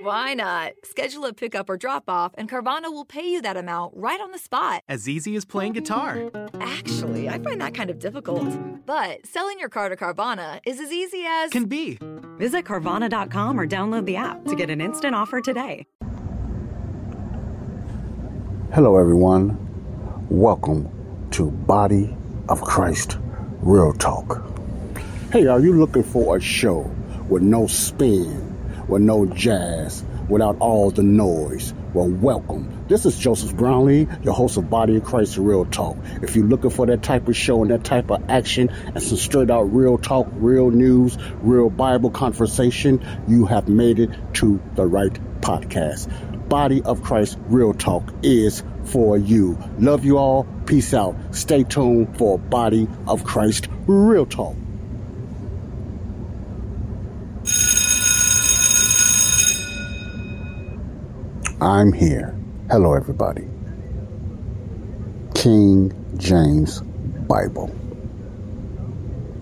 Why not? Schedule a pickup or drop off, and Carvana will pay you that amount right on the spot. As easy as playing guitar. Actually, I find that kind of difficult. But selling your car to Carvana is as easy as. Can be. Visit Carvana.com or download the app to get an instant offer today. Hello, everyone. Welcome to Body of Christ Real Talk. Hey, are you looking for a show with no spin, with no jazz, without all the noise? Well, welcome. This is Joseph Brownlee, your host of Body of Christ Real Talk. If you're looking for that type of show and that type of action and some straight out real talk, real news, real Bible conversation, you have made it to the right podcast. Body of Christ Real Talk is for you. Love you all. Peace out. Stay tuned for Body of Christ Real Talk. I'm here. Hello, everybody. King James Bible.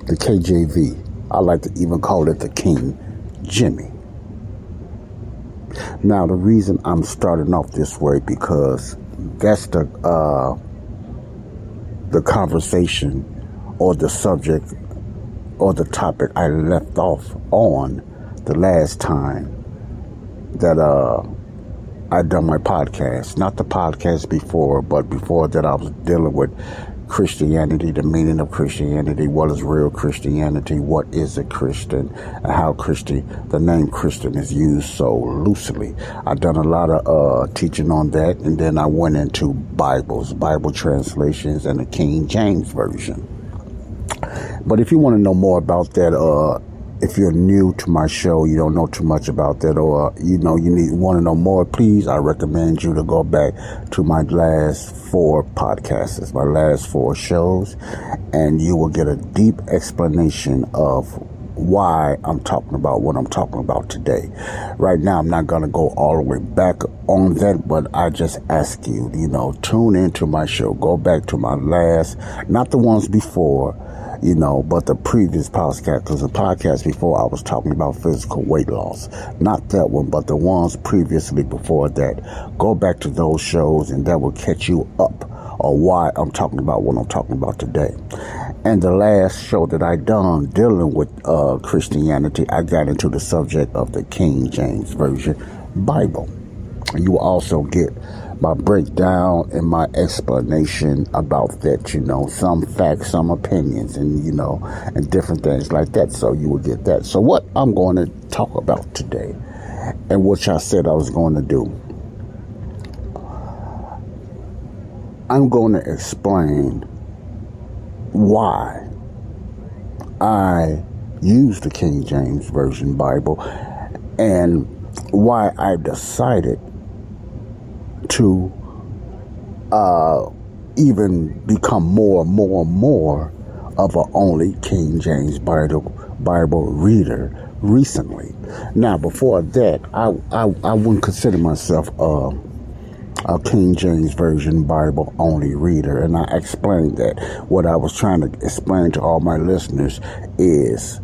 The KJV. I like to even call it the King Jimmy. Now, the reason I'm starting off this way because that's the uh, the conversation or the subject or the topic I left off on the last time that uh, I done my podcast. Not the podcast before, but before that I was dealing with Christianity, the meaning of Christianity, what is real Christianity, what is a Christian, and how Christian, the name Christian is used so loosely. I've done a lot of uh, teaching on that, and then I went into Bibles, Bible translations, and the King James Version. But if you want to know more about that, uh, if you're new to my show, you don't know too much about that, or you know you need want to know more, please, I recommend you to go back to my last four podcasts, my last four shows, and you will get a deep explanation of why I'm talking about what I'm talking about today. Right now, I'm not going to go all the way back on that, but I just ask you, you know, tune into my show, go back to my last, not the ones before you know, but the previous podcast, because the podcast before I was talking about physical weight loss. Not that one, but the ones previously before that. Go back to those shows and that will catch you up on why I'm talking about what I'm talking about today. And the last show that I done dealing with uh, Christianity, I got into the subject of the King James Version Bible. You will also get my breakdown and my explanation about that, you know, some facts, some opinions, and, you know, and different things like that. So you will get that. So, what I'm going to talk about today, and which I said I was going to do, I'm going to explain why I use the King James Version Bible and why I decided to uh, even become more and more and more of a only King James Bible Bible reader recently. Now, before that, I I, I wouldn't consider myself a, a King James Version Bible only reader, and I explained that. What I was trying to explain to all my listeners is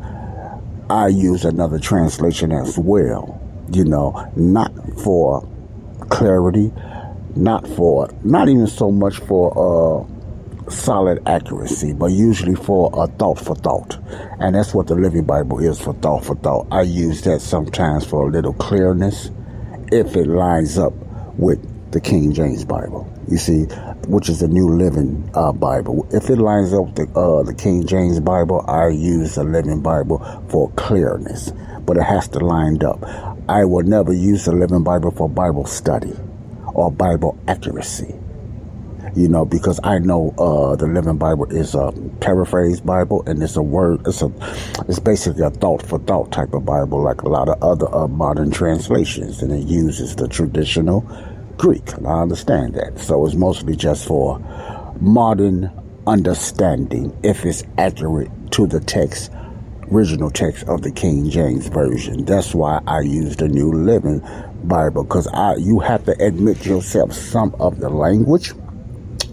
I use another translation as well. You know, not for clarity, not for, not even so much for uh, solid accuracy, but usually for a thought for thought. And that's what the Living Bible is for thought for thought. I use that sometimes for a little clearness if it lines up with the King James Bible. You see, which is the New Living uh, Bible. If it lines up with the, uh, the King James Bible, I use the Living Bible for clearness, but it has to line up. I will never use the Living Bible for Bible study or Bible accuracy. You know, because I know uh, the Living Bible is a paraphrase Bible, and it's a word. It's a, it's basically a thought for thought type of Bible, like a lot of other uh, modern translations, and it uses the traditional Greek. And I understand that, so it's mostly just for modern understanding, if it's accurate to the text original text of the King James Version. That's why I use the New Living Bible because I you have to admit yourself some of the language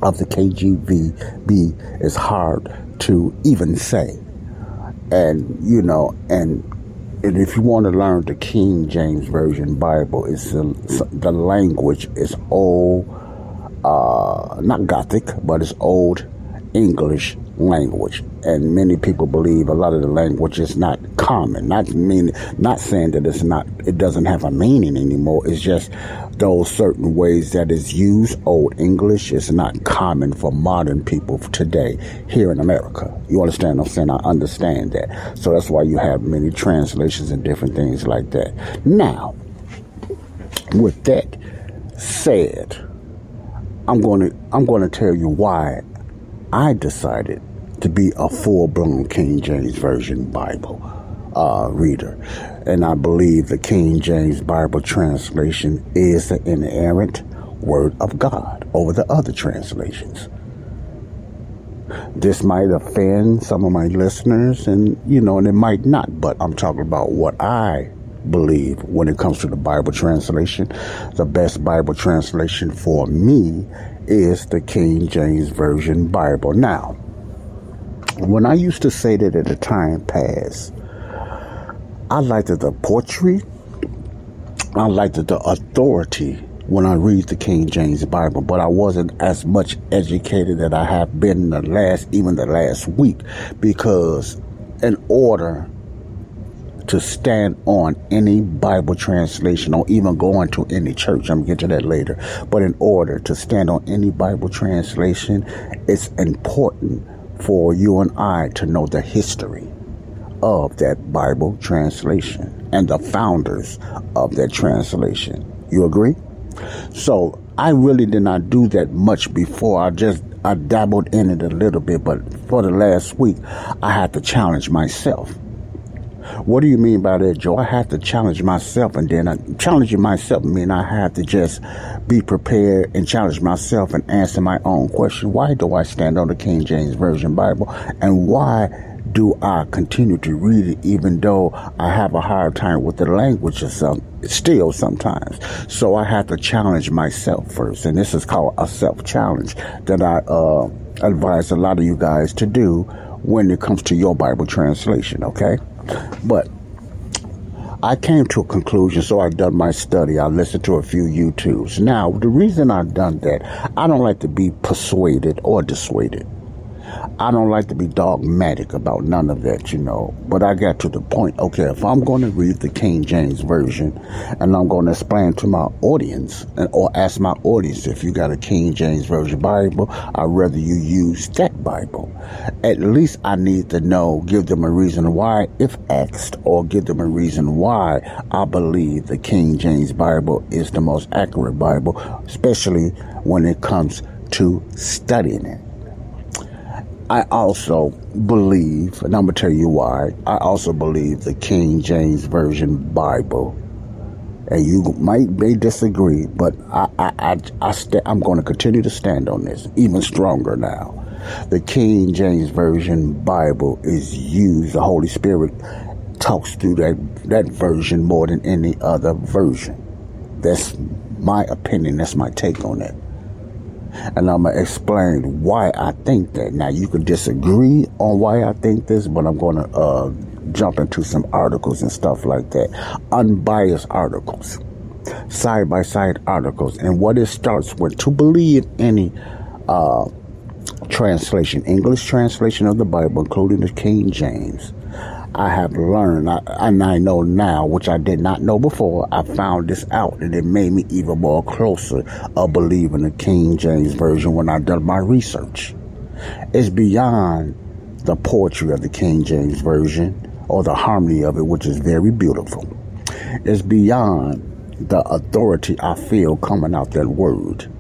of the KJV is hard to even say. And you know, and and if you want to learn the King James Version Bible, it's the, the language is old, uh, not Gothic, but it's old English language. And many people believe a lot of the language is not common. Not mean, not saying that it's not, it doesn't have a meaning anymore. It's just those certain ways that is used. Old English is not common for modern people today here in America. You understand what I'm saying? I understand that. So that's why you have many translations and different things like that. Now, with that said, I'm going to I'm going to tell you why I decided to be a full blown King James Version Bible uh, reader. And I believe the King James Bible translation is the inerrant Word of God over the other translations. This might offend some of my listeners, and you know, and it might not, but I'm talking about what I believe when it comes to the Bible translation. The best Bible translation for me is the King James Version Bible. Now, when I used to say that at the time past, I liked the poetry, I liked the authority when I read the King James Bible, but I wasn't as much educated that I have been in the last, even the last week, because in order to stand on any Bible translation or even going to any church. I'm going to get to that later. But in order to stand on any Bible translation, it's important for you and I to know the history of that Bible translation and the founders of that translation. You agree? So I really did not do that much before. I just I dabbled in it a little bit, but for the last week, I had to challenge myself what do you mean by that, Joe? I have to challenge myself, and then I, challenging myself mean I have to just be prepared and challenge myself and answer my own question. Why do I stand on the King James Version Bible, and why do I continue to read it even though I have a hard time with the language or some, still sometimes. So I have to challenge myself first. And this is called a self challenge that I uh, advise a lot of you guys to do when it comes to your Bible translation, okay? But I came to a conclusion, so I done my study. I listened to a few YouTubes. Now, the reason I done that, I don't like to be persuaded or dissuaded. I don't like to be dogmatic about none of that, you know. But I got to the point, okay, if I'm going to read the King James Version and I'm going to explain to my audience and, or ask my audience if you got a King James Version Bible, I'd rather you use that Bible. At least I need to know, give them a reason why, if asked, or give them a reason why I believe the King James Bible is the most accurate Bible, especially when it comes to studying it. I also believe, and I'm going to tell you why, I also believe the King James Version Bible. And you might may disagree, but I, I, I, I st- I'm going to continue to stand on this even stronger now. The King James Version Bible is used, the Holy Spirit talks through that, that version more than any other version. That's my opinion. That's my take on it and I'm going to explain why I think that. Now, you could disagree on why I think this, but I'm going to uh, jump into some articles and stuff like that. Unbiased articles, side by side articles, and what it starts with. To believe any uh, translation, English translation of the Bible, including the King James, I have learned, I, and I know now, which I did not know before. I found this out, and it made me even more closer of believing the King James Version when I done my research. It's beyond the poetry of the King James Version or the harmony of it, which is very beautiful. It's beyond the authority I feel coming out that word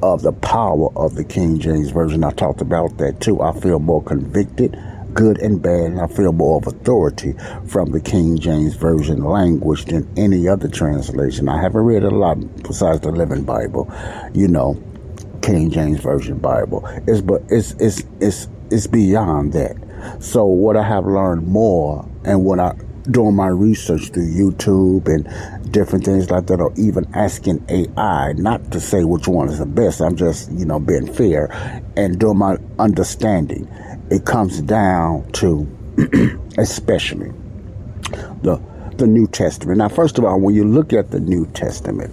of the power of the King James Version. I talked about that too. I feel more convicted good and bad, and I feel more of authority from the King James Version language than any other translation. I haven't read a lot besides the Living Bible, you know, King James Version Bible. It's but it's it's it's it's beyond that. So what I have learned more and what I doing my research through YouTube and different things like that, or even asking AI, not to say which one is the best. I'm just, you know, being fair and doing my understanding. It comes down to, especially, the the New Testament. Now, first of all, when you look at the New Testament,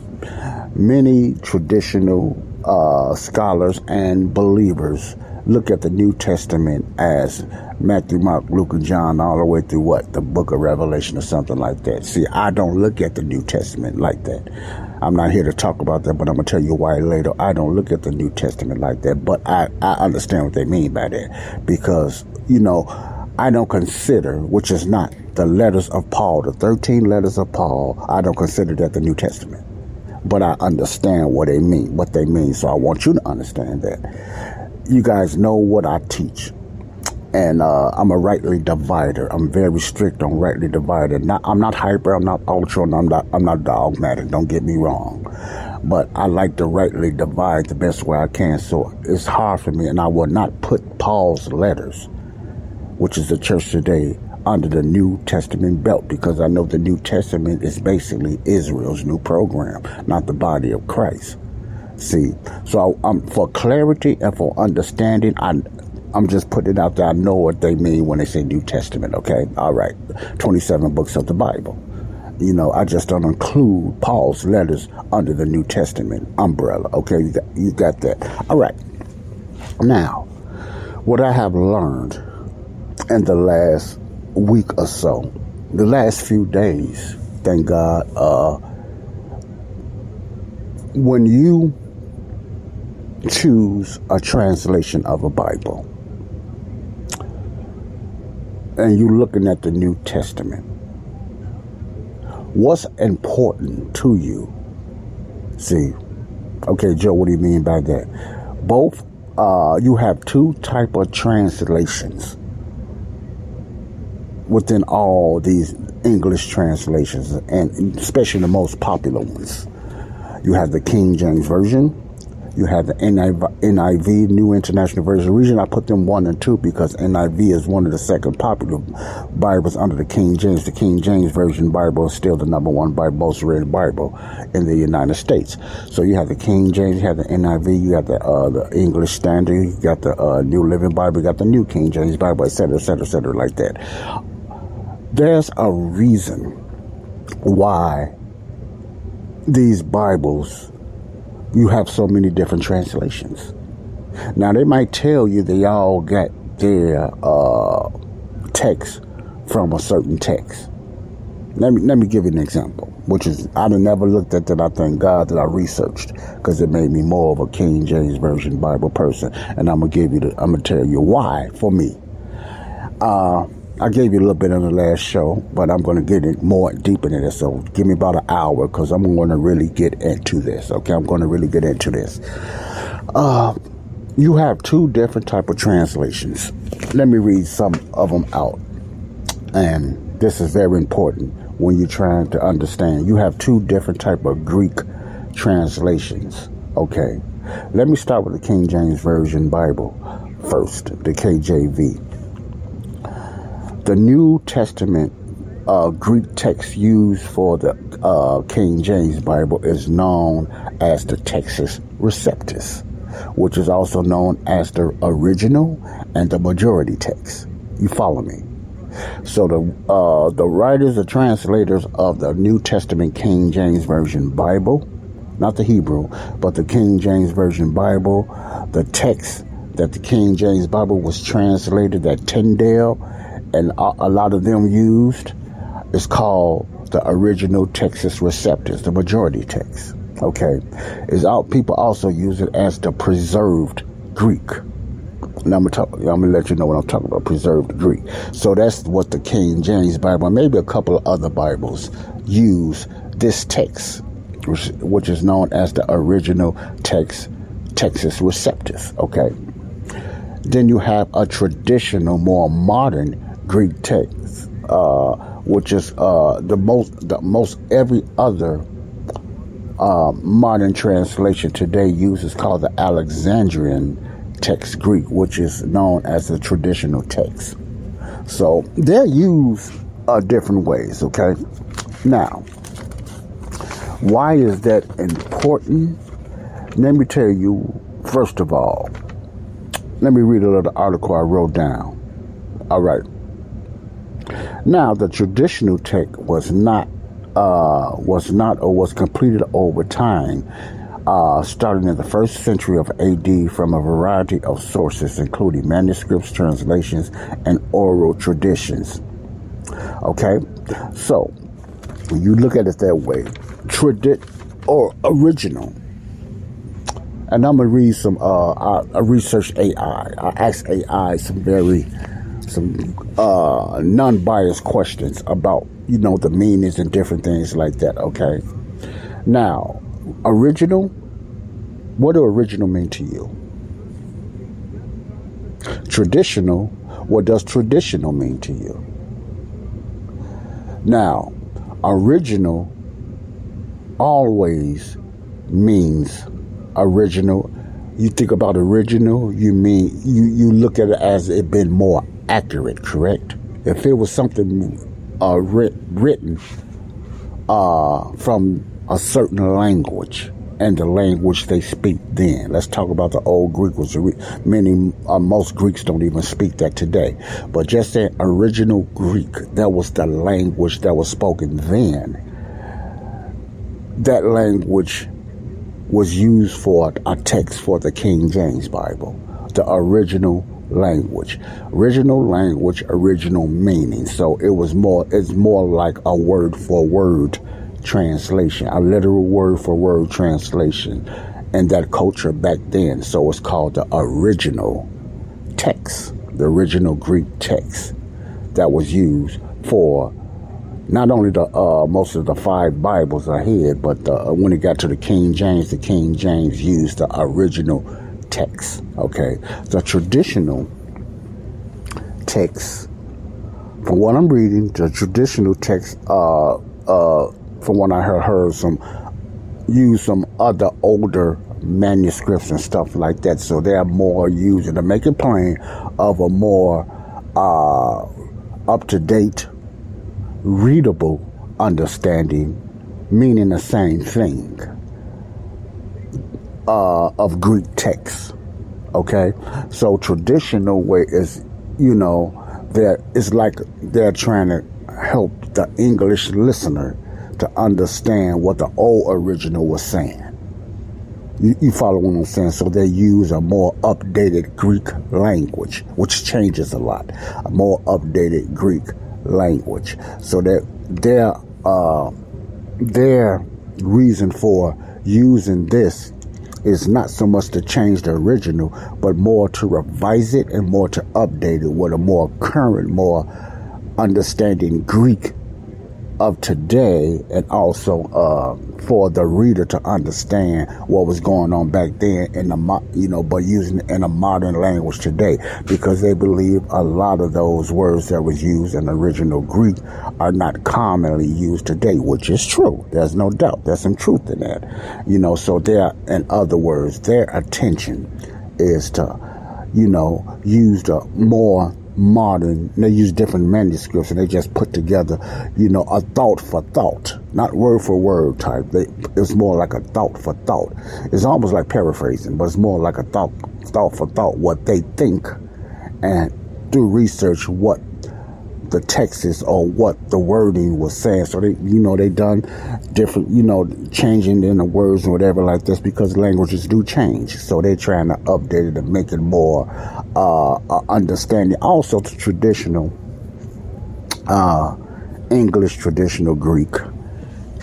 many traditional uh, scholars and believers look at the New Testament as Matthew, Mark, Luke, and John, all the way through what? The book of Revelation or something like that. See, I don't look at the New Testament like that. I'm not here to talk about that, but I'm going to tell you why later. I don't look at the New Testament like that, but I, I understand what they mean by that. Because, you know, I don't consider, which is not the letters of Paul, the 13 letters of Paul, I don't consider that the New Testament. But I understand what they mean, what they mean. So I want you to understand that you guys know what I teach. And uh, I'm a rightly divider. I'm very strict on rightly divided. Not, I'm not hyper. I'm not ultra. And I'm not. I'm not dogmatic. Don't get me wrong. But I like to rightly divide the best way I can. So it's hard for me, and I will not put Paul's letters, which is the church today, under the New Testament belt because I know the New Testament is basically Israel's new program, not the body of Christ. See, so I, um, for clarity and for understanding, I, I'm just putting it out there. I know what they mean when they say New Testament. Okay, all right, 27 books of the Bible. You know, I just don't include Paul's letters under the New Testament umbrella. Okay, you got, you got that. All right. Now, what I have learned in the last week or so, the last few days, thank God, uh, when you choose a translation of a Bible and you're looking at the New Testament, what's important to you? See, okay, Joe, what do you mean by that? Both, uh, you have two type of translations within all these English translations, and especially the most popular ones. You have the King James Version, you have the NIV, New International Version. The reason I put them one and two because NIV is one of the second popular Bibles under the King James. The King James Version Bible is still the number one Bible, most read Bible in the United States. So you have the King James, you have the NIV, you have the uh, the English Standard, you got the uh, New Living Bible, you got the New King James Bible, etc., etc., etc., like that. There's a reason why these Bibles you have so many different translations. Now they might tell you they all got their uh, text from a certain text. Let me let me give you an example, which is I've never looked at that. I thank God that I researched because it made me more of a King James Version Bible person, and I'm gonna give you the I'm gonna tell you why for me. Uh, I gave you a little bit on the last show, but I'm going to get it more deep into this. So give me about an hour because I'm going to really get into this. Okay, I'm going to really get into this. Uh, you have two different type of translations. Let me read some of them out, and this is very important when you're trying to understand. You have two different type of Greek translations. Okay, let me start with the King James Version Bible first, the KJV. The New Testament uh, Greek text used for the uh, King James Bible is known as the Textus Receptus, which is also known as the original and the majority text. You follow me? So the uh, the writers, the translators of the New Testament King James Version Bible, not the Hebrew, but the King James Version Bible, the text that the King James Bible was translated, that Tyndale and a lot of them used is called the original Textus Receptus, the majority text. Okay, is all people also use it as the preserved Greek. Now I'm gonna, talk, I'm gonna let you know what I'm talking about, preserved Greek. So that's what the King James Bible, maybe a couple of other Bibles, use this text, which, which is known as the original text, Textus Receptus. Okay. Then you have a traditional, more modern Greek text, uh, which is uh, the most the most every other uh, modern translation today uses called the Alexandrian text Greek, which is known as the traditional text. So they're used uh, different ways. Okay, now Why is that important? Let me tell you, first of all, let me read a little article I wrote down. All right. Now, the traditional text was not uh, was not or was completed over time, uh, starting in the first century of AD from a variety of sources, including manuscripts, translations, and oral traditions. Okay, so you look at it that way, tradi- or original. And I'm gonna read some. Uh, I, I researched AI. I asked AI some very, some uh, non-biased questions about you know the meanings and different things like that. Okay. Now, original. What do original mean to you? Traditional. What does traditional mean to you? Now, original always means original. You think about original, you mean you, you look at it as it been more accurate, correct? If it was something uh, writ, written uh, from a certain language and the language they speak then. Let's talk about the old Greek, which many, uh, most Greeks don't even speak that today. But just that original Greek, that was the language that was spoken then. That language was used for a text for the King James Bible, the original language. Original language, original meaning. So it was more, it's more like a word for word translation, a literal word for word translation in that culture back then. So it's called the original text, the original Greek text that was used for not only the uh, most of the five Bibles ahead, but the, uh, when it got to the King James, the King James used the original text. Okay, the traditional text, from what I'm reading, the traditional text, uh, uh, from what I heard, heard some use some other older manuscripts and stuff like that. So they are more using to make it plain of a more uh, up to date readable understanding, meaning the same thing uh, of Greek texts. Okay, so traditional way is, you know, that it's like they're trying to help the English listener to understand what the old original was saying. You, you, follow what I'm saying? So they use a more updated Greek language, which changes a lot. A more updated Greek language. So that their uh, their reason for using this is not so much to change the original, but more to revise it and more to update it with a more current, more understanding Greek of today and also uh, for the reader to understand what was going on back then in the you know but using in a modern language today. Because they believe a lot of those words that was used in original Greek are not commonly used today which is true. There's no doubt. There's some truth in that. You know so their in other words their attention is to you know use the more modern. They use different manuscripts and they just put together, you know, a thought for thought, not word for word type. They, it's more like a thought for thought. It's almost like paraphrasing, but it's more like a thought, thought for thought, what they think, and do research what the text is or what the wording was saying. So they, you know, they done different, you know, changing in the words and whatever like this because languages do change. So they're trying to update it and make it more uh, understanding. Also, the traditional uh, English, traditional Greek.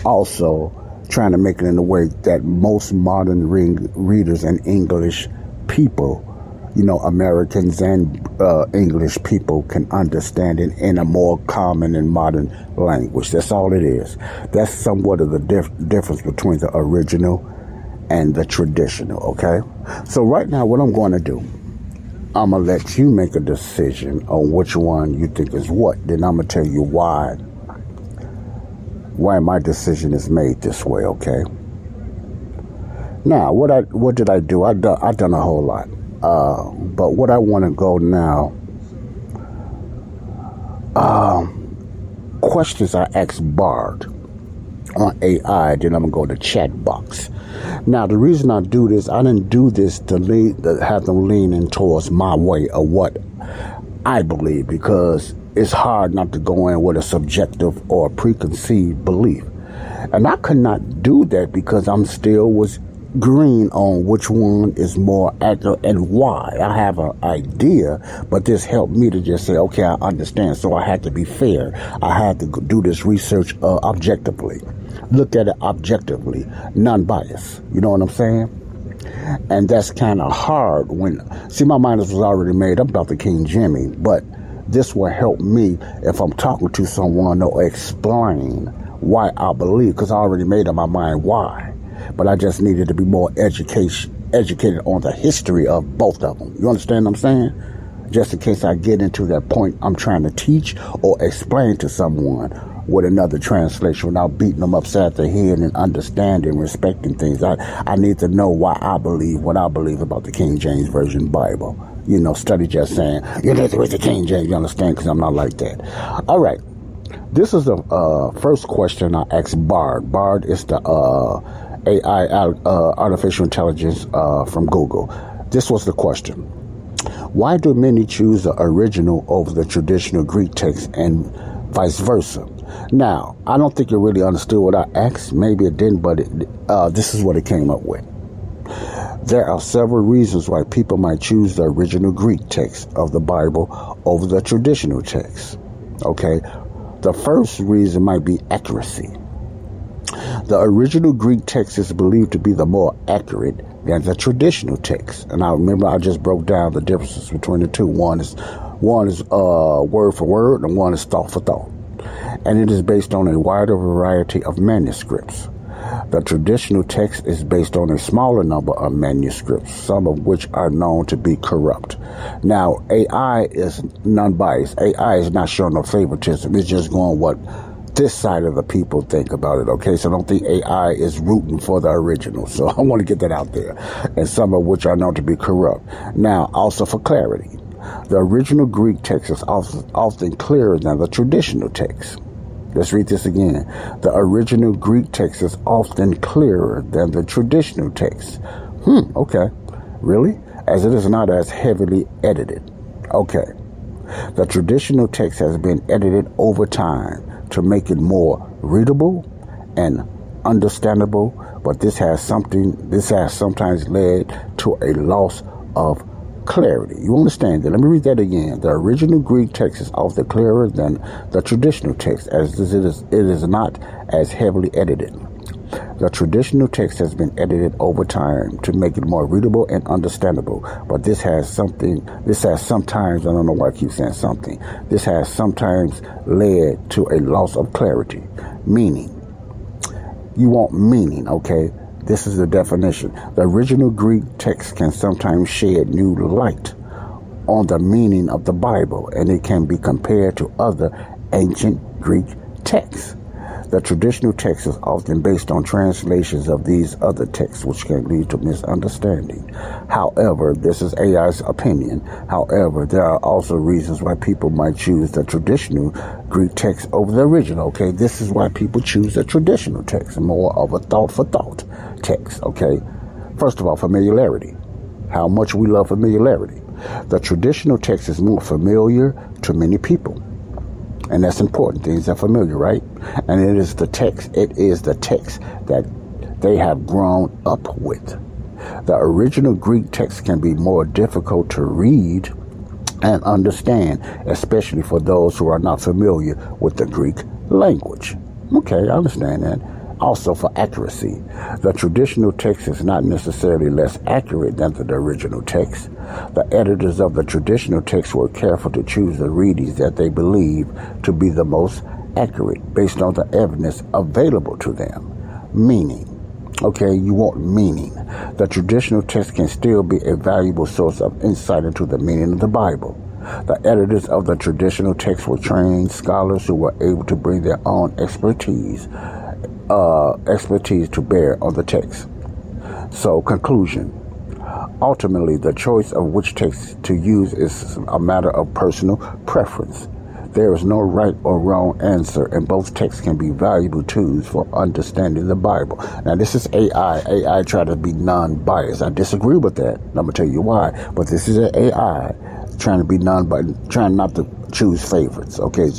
Also, trying to make it in a way that most modern re- readers and English people you know, Americans and uh, English people can understand it in a more common and modern language. That's all it is. That's somewhat of the dif- difference between the original and the traditional, okay? So, right now, what I'm going to do, I'm going to let you make a decision on which one you think is what. Then I'm going to tell you why. Why my decision is made this way, okay? Now, what I what did I do? I done I done a whole lot. Uh, but what I want to go now, uh, questions I asked Bard. on AI, then I'm gonna go to chat box. Now, the reason I do this, I didn't do this to lead, to have them leaning towards my way of what I believe, because it's hard not to go in with a subjective or preconceived belief. And I could not do that because I'm still was green on which one is more accurate and why. I have an idea, but this helped me to just say, okay, I understand. So I had to be fair. I had to do this research uh, objectively, look at it objectively, non-biased. You know what I'm saying? And that's kind of hard when, see, my mind was already made up about the King Jimmy, but this will help me if I'm talking to someone to explain why I believe, because I already made up my mind why but I just needed to be more education educated on the history of both of them. You understand what I'm saying? Just in case I get into that point I'm trying to teach or explain to someone with another translation without beating them upside the head and understanding, respecting things. I, I need to know why I believe what I believe about the King James Version Bible. You know, study just saying, you need to read the King James, you understand? Because I'm not like that. All right. This is the uh, first question I asked Bard. Bard is the uh, AI, uh, artificial intelligence uh, from Google. This was the question. Why do many choose the original over the traditional Greek text and vice versa? Now, I don't think you really understood what I asked. Maybe it didn't, but it, uh, this is what it came up with. There are several reasons why people might choose the original Greek text of the Bible over the traditional text. Okay? The first reason might be accuracy. The original Greek text is believed to be the more accurate than the traditional text. And I remember I just broke down the differences between the two. One is one is uh, word for word, and one is thought for thought. And it is based on a wider variety of manuscripts. The traditional text is based on a smaller number of manuscripts, some of which are known to be corrupt. Now, AI is non-biased. AI is not showing no favoritism. It's just going what this side of the people think about it, okay? So I don't think AI is rooting for the original. So I want to get that out there. And some of which are known to be corrupt. Now, also for clarity, the original Greek text is often clearer than the traditional text. Let's read this again. The original Greek text is often clearer than the traditional text. Hmm, okay. Really? As it is not as heavily edited. Okay. The traditional text has been edited over time to make it more readable and understandable, but this has something, this has sometimes led to a loss of clarity. You understand that? Let me read that again. The original Greek text is often clearer than the traditional text, as it is, it is not as heavily edited. The traditional text has been edited over time to make it more readable and understandable, but this has something, this has sometimes, I don't know why I keep saying something, this has sometimes led to a loss of clarity, meaning. You want meaning, okay? This is the definition. The original Greek text can sometimes shed new light on the meaning of the Bible, and it can be compared to other ancient Greek texts. The traditional text is often based on translations of these other texts, which can lead to misunderstanding. However, this is AI's opinion. However, there are also reasons why people might choose the traditional Greek text over the original. Okay, this is why people choose the traditional text, more of a thought for thought text. Okay, first of all, familiarity. How much we love familiarity. The traditional text is more familiar to many people. And that's important. Things are familiar, right? And it is the text, it is the text that they have grown up with. The original Greek text can be more difficult to read and understand, especially for those who are not familiar with the Greek language. Okay, I understand that also for accuracy. The traditional text is not necessarily less accurate than the original text. The editors of the traditional text were careful to choose the readings that they believe to be the most accurate based on the evidence available to them. Meaning, okay, you want meaning. The traditional text can still be a valuable source of insight into the meaning of the Bible. The editors of the traditional text were trained scholars who were able to bring their own expertise uh, expertise to bear on the text. So, conclusion. Ultimately, the choice of which text to use is a matter of personal preference. There is no right or wrong answer, and both texts can be valuable tools for understanding the Bible. Now, this is AI. AI try to be non-biased. I disagree with that. I'm gonna tell you why. But this is an AI trying to be non-biased, trying not to choose favorites. Okay,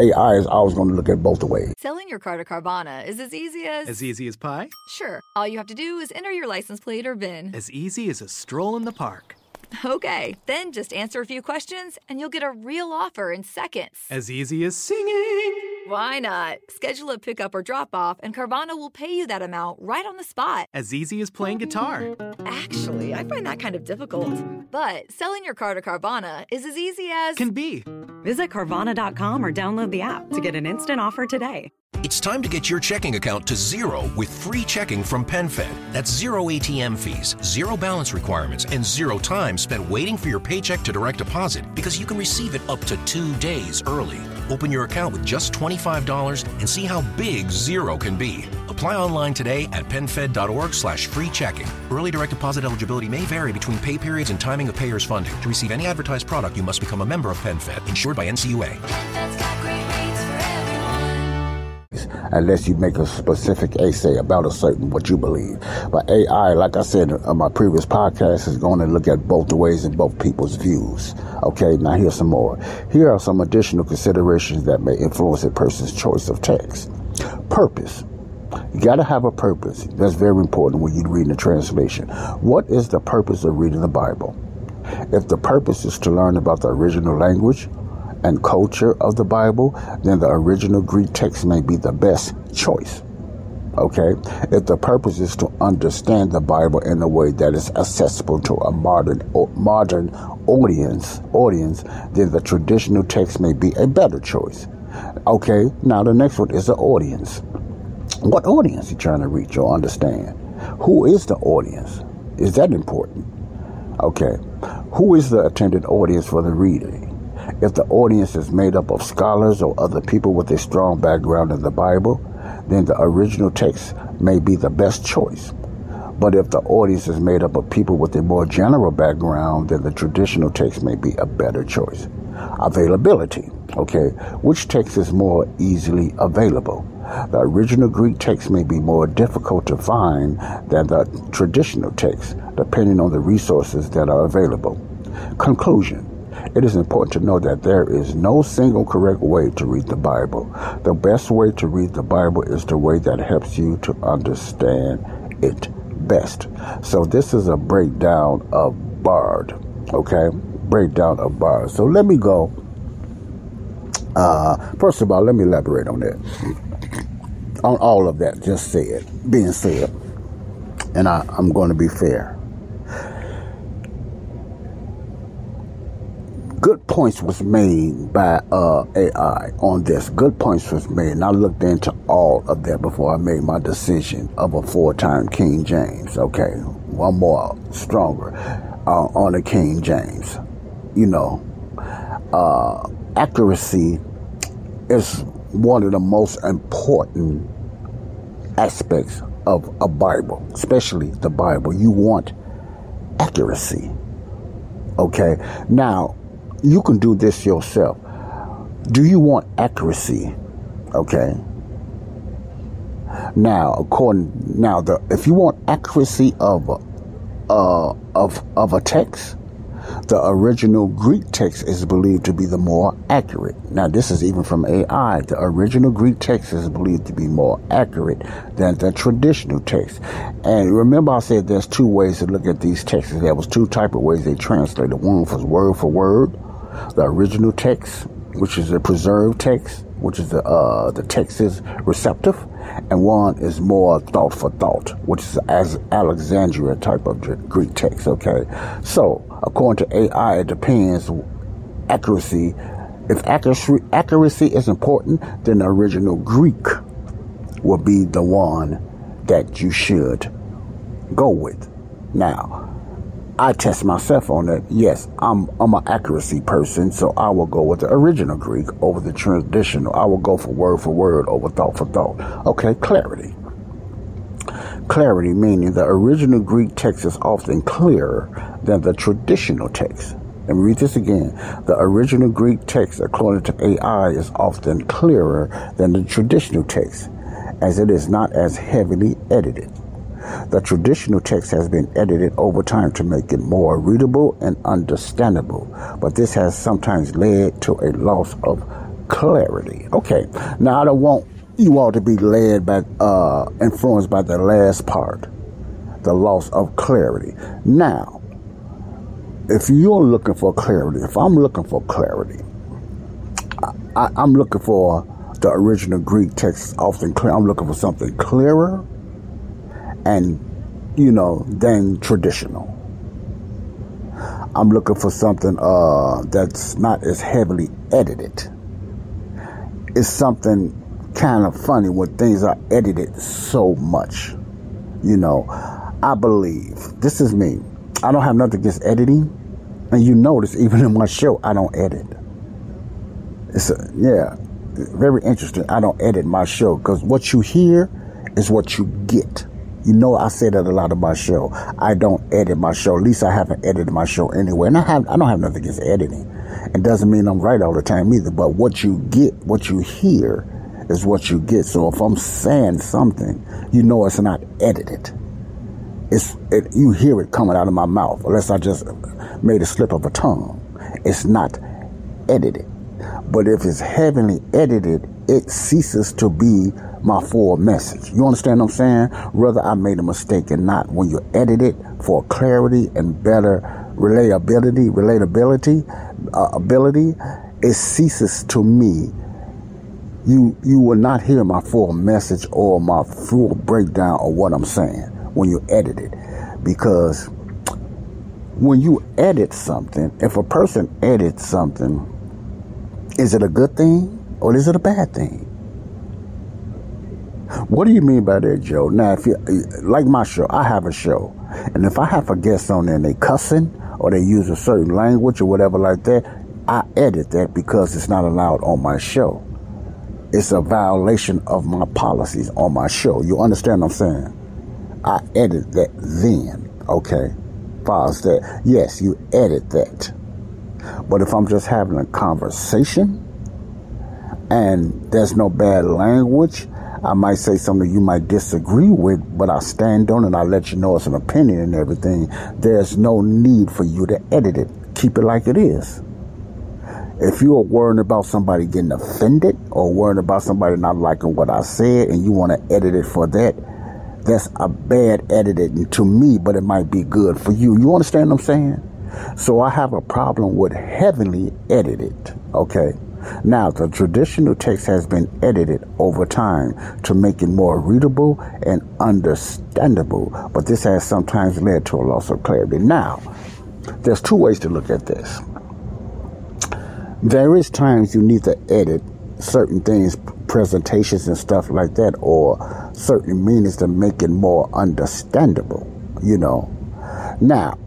AI is always going to look at both ways. Selling your car to Carvana is as easy as. As easy as pie? Sure. All you have to do is enter your license plate or VIN. As easy as a stroll in the park. Okay, then just answer a few questions and you'll get a real offer in seconds. As easy as singing. Why not? Schedule a pickup or drop off, and Carvana will pay you that amount right on the spot. As easy as playing guitar. Actually, I find that kind of difficult. But selling your car to Carvana is as easy as. Can be. Visit Carvana.com or download the app to get an instant offer today. It's time to get your checking account to zero with free checking from PenFed. That's zero ATM fees, zero balance requirements, and zero time spent waiting for your paycheck to direct deposit because you can receive it up to two days early. Open your account with just $25 and see how big zero can be. Apply online today at PenFed.org slash free checking. Early direct deposit eligibility may vary between pay periods and timing of payer's funding. To receive any advertised product, you must become a member of PenFed, insured by NCUA. Unless you make a specific essay about a certain what you believe. But AI, like I said on my previous podcast, is going to look at both the ways and both people's views. Okay, now here's some more. Here are some additional considerations that may influence a person's choice of text. Purpose. You got to have a purpose. That's very important when you read the translation. What is the purpose of reading the Bible? If the purpose is to learn about the original language, and culture of the Bible, then the original Greek text may be the best choice. Okay? If the purpose is to understand the Bible in a way that is accessible to a modern modern audience, audience, then the traditional text may be a better choice. Okay, now the next one is the audience. What audience are you trying to reach or understand? Who is the audience? Is that important? Okay. Who is the attended audience for the reading? If the audience is made up of scholars or other people with a strong background in the Bible, then the original text may be the best choice. But if the audience is made up of people with a more general background, then the traditional text may be a better choice. Availability. Okay, which text is more easily available? The original Greek text may be more difficult to find than the traditional text, depending on the resources that are available. Conclusion. It is important to know that there is no single correct way to read the Bible. The best way to read the Bible is the way that helps you to understand it best. So this is a breakdown of Bard, okay? Breakdown of Bard. So let me go. Uh, first of all, let me elaborate on that. On all of that just said, being said. And I, I'm going to be fair. Good points was made by uh, AI on this. Good points was made, and I looked into all of that before I made my decision of a four-time King James. Okay, one more stronger uh, on a King James. You know, uh, accuracy is one of the most important aspects of a Bible, especially the Bible. You want accuracy. Okay, now you can do this yourself. Do you want accuracy? Okay. Now, according now, the if you want accuracy of uh, of of a text, the original Greek text is believed to be the more accurate. Now, this is even from AI. The original Greek text is believed to be more accurate than the traditional text. And remember, I said there's two ways to look at these texts. There was two type of ways they translated. One was word for word, the original text, which is a preserved text, which is the uh, the text is receptive, and one is more thought for thought, which is as Alexandria type of Greek text. Okay, so according to AI, it depends accuracy. If accuracy accuracy is important, then the original Greek will be the one that you should go with. Now, I test myself on that. Yes, I'm I'm an accuracy person, so I will go with the original Greek over the traditional. I will go for word for word over thought for thought. Okay, clarity. Clarity meaning the original Greek text is often clearer than the traditional text. Me read this again. The original Greek text, according to AI, is often clearer than the traditional text, as it is not as heavily edited. The traditional text has been edited over time to make it more readable and understandable, but this has sometimes led to a loss of clarity. Okay, now I don't want you all to be led by, uh, influenced by the last part, the loss of clarity. Now, if you're looking for clarity, if I'm looking for clarity, I, am looking for the original Greek text often clear. I'm looking for something clearer and, you know, than traditional. I'm looking for something uh, that's not as heavily edited. It's something kind of funny when things are edited so much. You know, I believe this is me. I don't have nothing against editing, and you notice even in my show I don't edit. It's a, yeah, very interesting. I don't edit my show because what you hear is what you get. You know, I say that a lot of my show. I don't edit my show. At least I haven't edited my show anyway. And I have, I don't have nothing against editing. It doesn't mean I'm right all the time either. But what you get, what you hear, is what you get. So if I'm saying something, you know it's not edited. It's it, you hear it coming out of my mouth, unless I just made a slip of a tongue. It's not edited. But if it's heavily edited, it ceases to be my full message. You understand what I'm saying? Whether I made a mistake or not, when you edit it for clarity and better relatability, relatability, uh, ability, it ceases to me. You you will not hear my full message or my full breakdown of what I'm saying when you edit it, because when you edit something, if a person edits something, is it a good thing or is it a bad thing? What do you mean by that, Joe? Now, if you like my show, I have a show, and if I have a guest on there and they cussing or they use a certain language or whatever like that, I edit that because it's not allowed on my show. It's a violation of my policies on my show. You understand what I'm saying? I edit that then, okay? Pause that. Yes, you edit that. But if I'm just having a conversation and there's no bad language I might say something you might disagree with, but I stand on it. And I let you know it's an opinion and everything. There's no need for you to edit it. Keep it like it is. If you're worried about somebody getting offended or worried about somebody not liking what I said and you want to edit it for that, that's a bad editing to me, but it might be good for you. You understand what I'm saying? So I have a problem with heavily edited, okay? Now, the traditional text has been edited over time to make it more readable and understandable, but this has sometimes led to a loss of clarity. Now, there's two ways to look at this. There is times you need to edit certain things, presentations and stuff like that, or certain meanings to make it more understandable, you know. Now,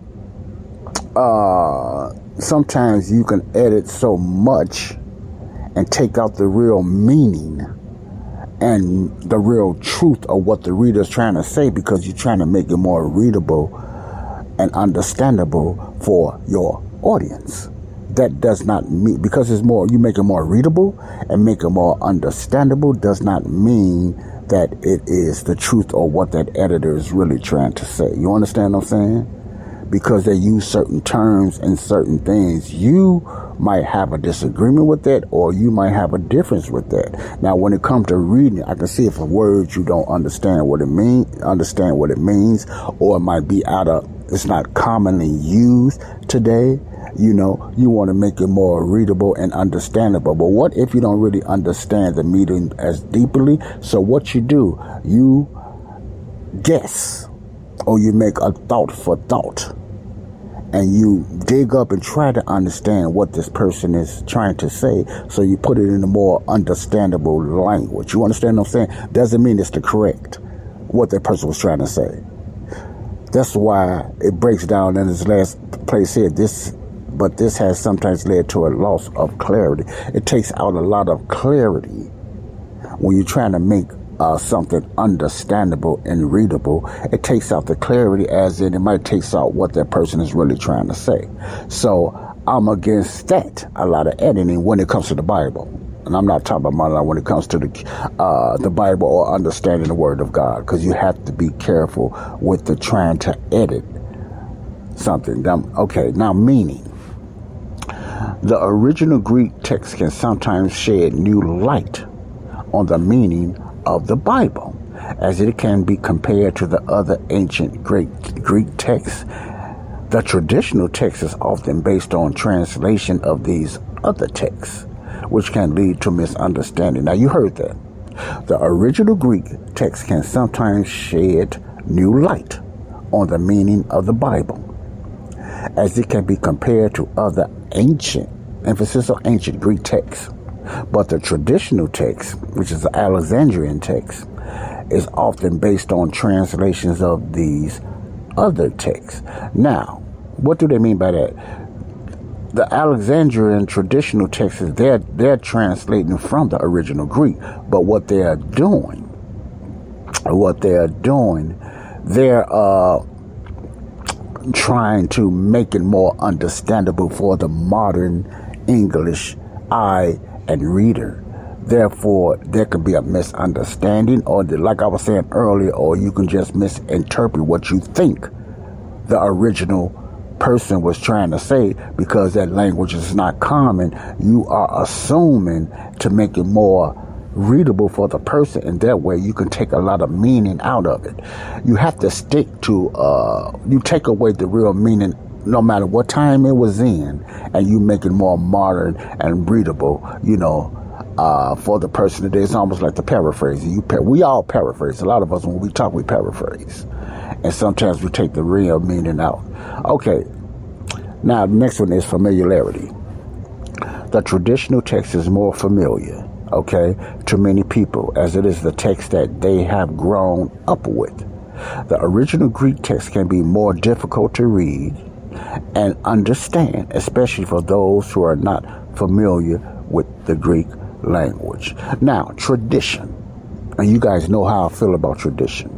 uh, sometimes you can edit so much and take out the real meaning and the real truth of what the reader is trying to say because you're trying to make it more readable and understandable for your audience. That does not mean because it's more you make it more readable and make it more understandable does not mean that it is the truth or what that editor is really trying to say. You understand what I'm saying? Because they use certain terms and certain things. You might have a disagreement with that or you might have a difference with that. Now, when it comes to reading, I can see if a word you don't understand what it mean, understand what it means, or it might be out of, it's not commonly used today. You know, you want to make it more readable and understandable. But what if you don't really understand the meaning as deeply? So what you do, you guess or you make a thought for thought and you dig up and try to understand what this person is trying to say so you put it in a more understandable language. You understand what i'm saying? Doesn't mean it's the correct what that person was trying to say. That's why it breaks down in this last place here. This but this has sometimes led to a loss of clarity. It takes out a lot of clarity when you're trying to make uh, something understandable and readable, it takes out the clarity as in it might takes out what that person is really trying to say. So I'm against that. A lot of editing when it comes to the Bible. And I'm not talking about when it comes to the uh, the Bible or understanding the Word of God, because you have to be careful with the trying to edit something. Okay, now meaning. The original Greek text can sometimes shed new light on the meaning of the Bible, as it can be compared to the other ancient Greek Greek texts. The traditional text is often based on translation of these other texts, which can lead to misunderstanding. Now, you heard that. The original Greek text can sometimes shed new light on the meaning of the Bible, as it can be compared to other ancient, emphasis on ancient Greek texts. But the traditional text, which is the Alexandrian text, is often based on translations of these other texts. Now, what do they mean by that? The Alexandrian traditional texts, they're, they're translating from the original Greek, but what they're doing, what they're doing, they're uh, trying to make it more understandable for the modern English eye and reader. Therefore, there could be a misunderstanding, or like I was saying earlier, or you can just misinterpret what you think the original person was trying to say because that language is not common. You are assuming to make it more readable for the person, and that way you can take a lot of meaning out of it. You have to stick to, uh, you take away the real meaning no matter what time it was in, and you make it more modern and readable, you know, uh, for the person today. It's almost like the paraphrasing. You par- we all paraphrase. A lot of us, when we talk, we paraphrase. And sometimes we take the real meaning out. Okay. Now, the next one is familiarity. The traditional text is more familiar, okay, to many people as it is the text that they have grown up with. The original Greek text can be more difficult to read and understand, especially for those who are not familiar with the Greek language. Now, tradition. And you guys know how I feel about tradition.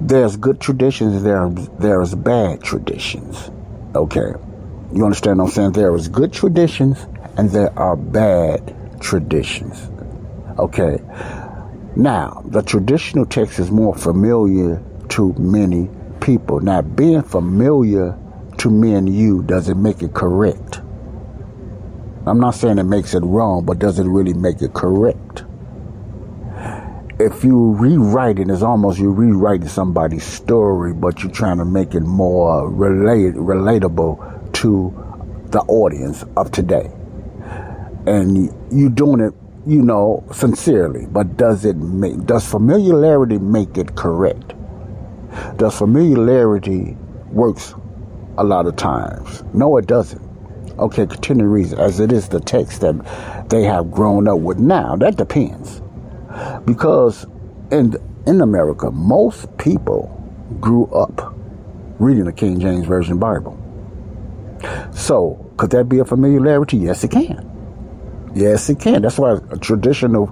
There's good traditions, there there's bad traditions. Okay. You understand what I'm saying? There is good traditions and there are bad traditions. Okay. Now, the traditional text is more familiar to many people. Now, being familiar to me and you doesn't make it correct. I'm not saying it makes it wrong, but does it really make it correct? If you rewrite it, it's almost you're rewriting somebody's story, but you're trying to make it more relate, relatable to the audience of today. And you're doing it, you know, sincerely, but does it make, does familiarity make it correct? Does familiarity works a lot of times? No, it doesn't. Okay, continue reason, as it is the text that they have grown up with. Now, that depends. Because in, in America, most people grew up reading the King James Version Bible. So, could that be a familiarity? Yes, it can. Yes, it can. That's why traditional,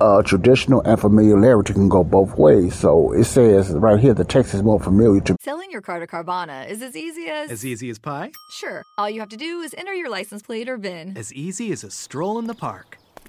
uh, traditional and familiarity can go both ways. So it says right here, the text is more familiar to. Selling your car to Carvana is as easy as. As easy as pie? Sure. All you have to do is enter your license plate or VIN. As easy as a stroll in the park.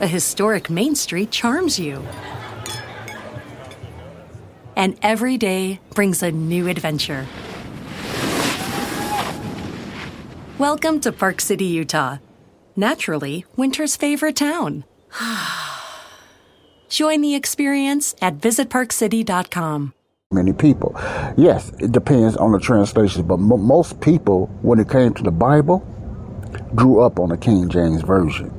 A historic Main Street charms you. And every day brings a new adventure. Welcome to Park City, Utah. Naturally, winter's favorite town. Join the experience at visitparkcity.com. Many people. Yes, it depends on the translation, but m- most people, when it came to the Bible, grew up on the King James Version.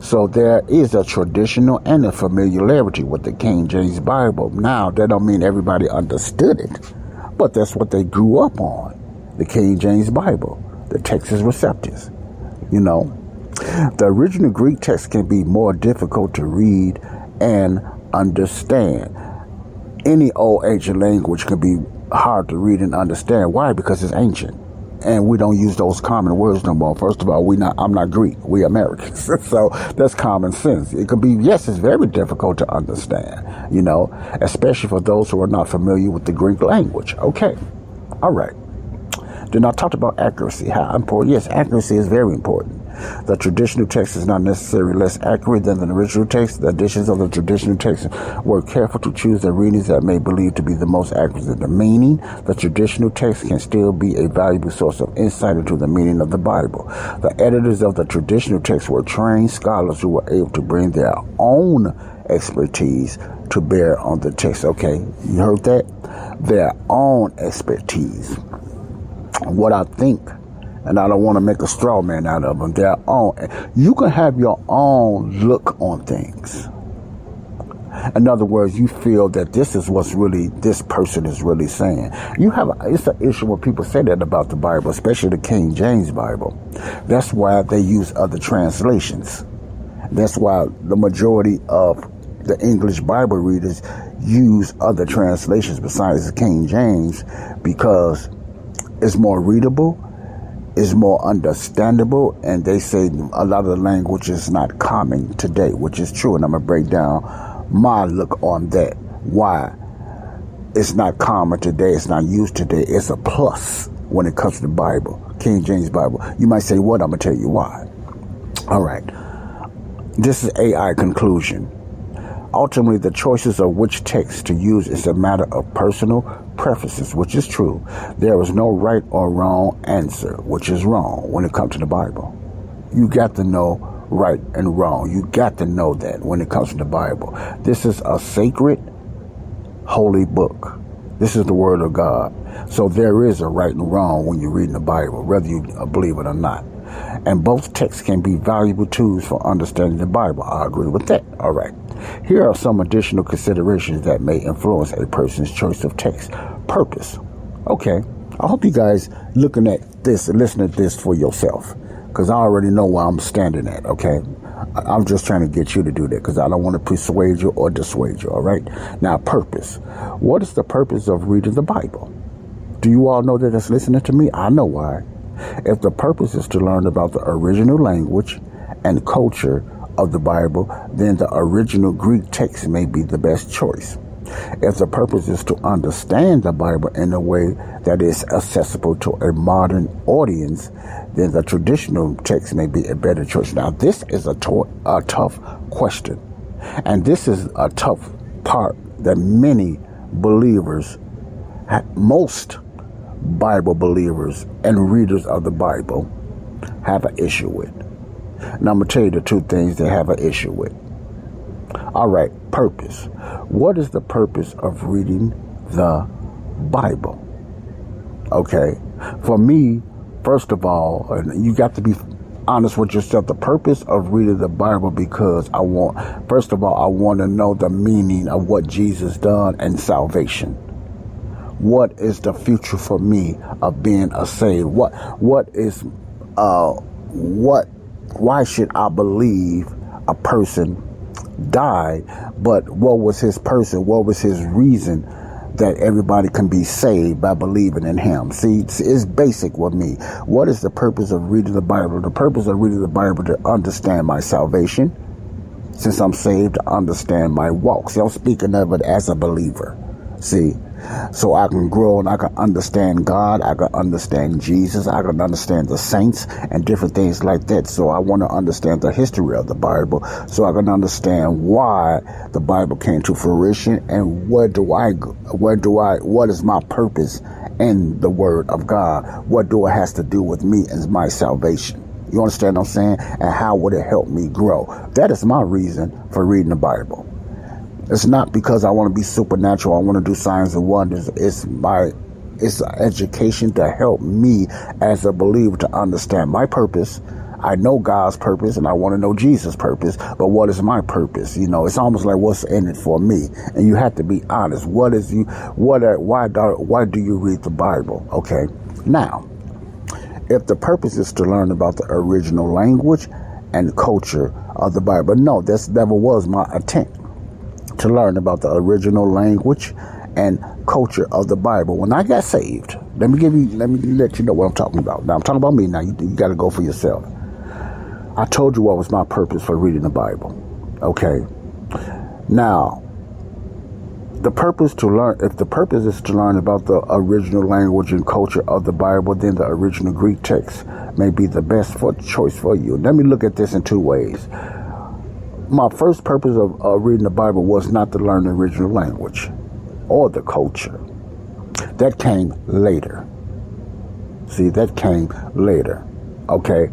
So there is a traditional and a familiarity with the King James Bible. Now, that don't mean everybody understood it, but that's what they grew up on. the King James Bible. The Textus Receptus. You know, the original Greek text can be more difficult to read and understand. Any old ancient language can be hard to read and understand. Why? Because it's ancient. And we don't use those common words no more. First of all, we not I'm not Greek. We Americans. so that's common sense. It could be yes, it's very difficult to understand, you know, especially for those who are not familiar with the Greek language. Okay. All right. Then I talked about accuracy. How important? Yes, accuracy is very important. The traditional text is not necessarily less accurate than the original text. The editions of the traditional text were careful to choose the readings that may believe to be the most accurate. The meaning, the traditional text can still be a valuable source of insight into the meaning of the Bible. The editors of the traditional text were trained scholars who were able to bring their own expertise to bear on the text. Okay, you heard that? Their own expertise. What I think and I don't want to make a straw man out of them. Their own. You can have your own look on things. In other words, you feel that this is what's really this person is really saying. You have a, it's an issue when people say that about the Bible, especially the King James Bible. That's why they use other translations. That's why the majority of the English Bible readers use other translations besides the King James because it's more readable is more understandable, and they say a lot of the language is not common today, which is true. And I'm gonna break down my look on that. Why it's not common today, it's not used today. It's a plus when it comes to the Bible, King James Bible. You might say, "What?" I'm gonna tell you why. All right. This is AI conclusion. Ultimately, the choices of which text to use is a matter of personal preferences, which is true. There is no right or wrong answer, which is wrong when it comes to the Bible. You got to know right and wrong. You got to know that when it comes to the Bible. This is a sacred, holy book. This is the Word of God. So there is a right and wrong when you're reading the Bible, whether you believe it or not. And both texts can be valuable tools for understanding the Bible. I agree with that. All right. Here are some additional considerations that may influence a person's choice of text. Purpose. Okay. I hope you guys looking at this listening to this for yourself. Because I already know where I'm standing at, okay? I'm just trying to get you to do that because I don't want to persuade you or dissuade you, all right? Now, purpose. What is the purpose of reading the Bible? Do you all know that it's listening to me? I know why. If the purpose is to learn about the original language and culture of the Bible, then the original Greek text may be the best choice. If the purpose is to understand the Bible in a way that is accessible to a modern audience, then the traditional text may be a better choice. Now, this is a, to- a tough question. And this is a tough part that many believers, most Bible believers and readers of the Bible have an issue with. Now, I'm going to tell you the two things they have an issue with. All right, purpose. What is the purpose of reading the Bible? Okay, for me, first of all, and you got to be honest with yourself. The purpose of reading the Bible because I want, first of all, I want to know the meaning of what Jesus done and salvation. What is the future for me of being a saved? What what is uh what why should I believe a person died, but what was his person? What was his reason that everybody can be saved by believing in him? See, it's, it's basic with me. What is the purpose of reading the Bible? The purpose of reading the Bible to understand my salvation, since I'm saved, to understand my walk. See, I'm speaking of it as a believer. See, so I can grow and I can understand God. I can understand Jesus. I can understand the saints and different things like that. So I want to understand the history of the Bible so I can understand why the Bible came to fruition and where do I, where do I, what is my purpose in the Word of God? What do it has to do with me and my salvation? You understand what I'm saying? And how would it help me grow? That is my reason for reading the Bible. It's not because I want to be supernatural. I want to do signs and wonders. It's my it's education to help me as a believer to understand my purpose. I know God's purpose and I want to know Jesus' purpose, but what is my purpose? You know, it's almost like what's in it for me. And you have to be honest. What is you, what, are, why, do, why do you read the Bible? Okay. Now, if the purpose is to learn about the original language and culture of the Bible, no, this never was my attempt to learn about the original language and culture of the Bible. When I got saved, let me give you, let me let you know what I'm talking about. Now I'm talking about me. Now you, you got to go for yourself. I told you what was my purpose for reading the Bible. Okay. Now, the purpose to learn, if the purpose is to learn about the original language and culture of the Bible, then the original Greek text may be the best for choice for you. Let me look at this in two ways. My first purpose of uh, reading the Bible was not to learn the original language or the culture. That came later. See, that came later. Okay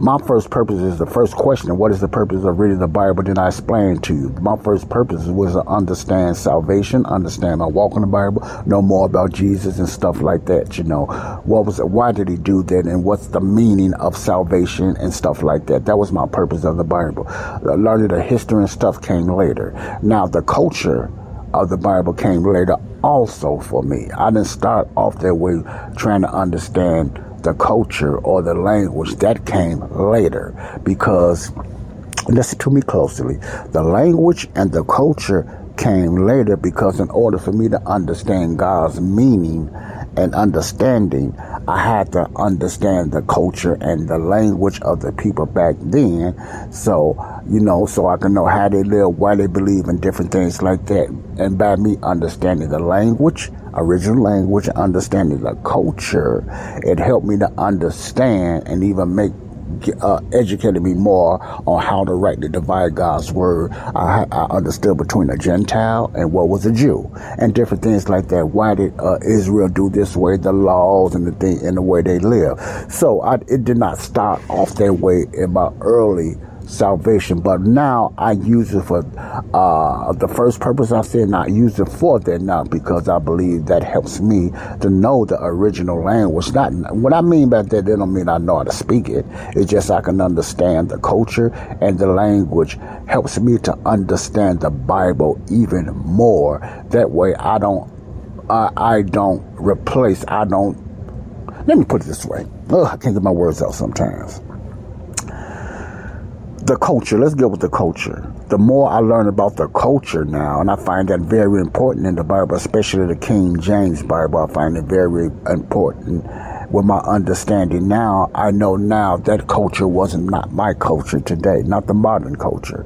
my first purpose is the first question what is the purpose of reading the bible then i explained to you? My first purpose was to understand salvation understand my walk in the bible know more about jesus and stuff like that you know. What was why did he do that and what's the meaning of salvation and stuff like that? That was my purpose of the bible. Learning the history and stuff came later. Now the culture of the bible came later also for me. I didn't start off that way trying to understand the culture or the language that came later because listen to me closely the language and the culture came later because in order for me to understand God's meaning and understanding, I had to understand the culture and the language of the people back then. So, you know, so I can know how they live, why they believe in different things like that. And by me understanding the language, original language, understanding the culture, it helped me to understand and even make uh, educated me more on how to rightly divide God's word. I, I, understood between a Gentile and what was a Jew, and different things like that. Why did uh, Israel do this way? The laws and the thing and the way they live. So I, it did not start off that way in my early salvation. But now I use it for uh, the first purpose I said, not use it for that now because I believe that helps me to know the original language. Not what I mean by that, that don't mean I know how to speak it. It's just I can understand the culture and the language helps me to understand the Bible even more. That way I don't I, I don't replace, I don't let me put it this way. Oh, I can't get my words out sometimes the culture. Let's go with the culture. The more I learn about the culture now, and I find that very important in the Bible, especially the King James Bible, I find it very important with my understanding now, I know now that culture wasn't not my culture today, not the modern culture.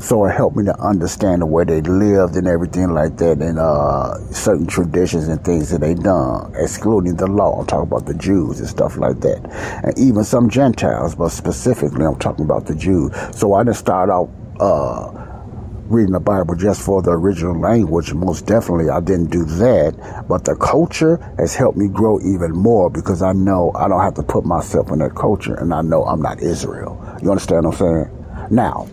So it helped me to understand the way they lived and everything like that, and uh, certain traditions and things that they done, excluding the law. I'm talking about the Jews and stuff like that, and even some Gentiles, but specifically I'm talking about the Jews. So I didn't start out. Uh, reading the Bible just for the original language. Most definitely, I didn't do that. But the culture has helped me grow even more because I know I don't have to put myself in that culture and I know I'm not Israel. You understand what I'm saying? Now,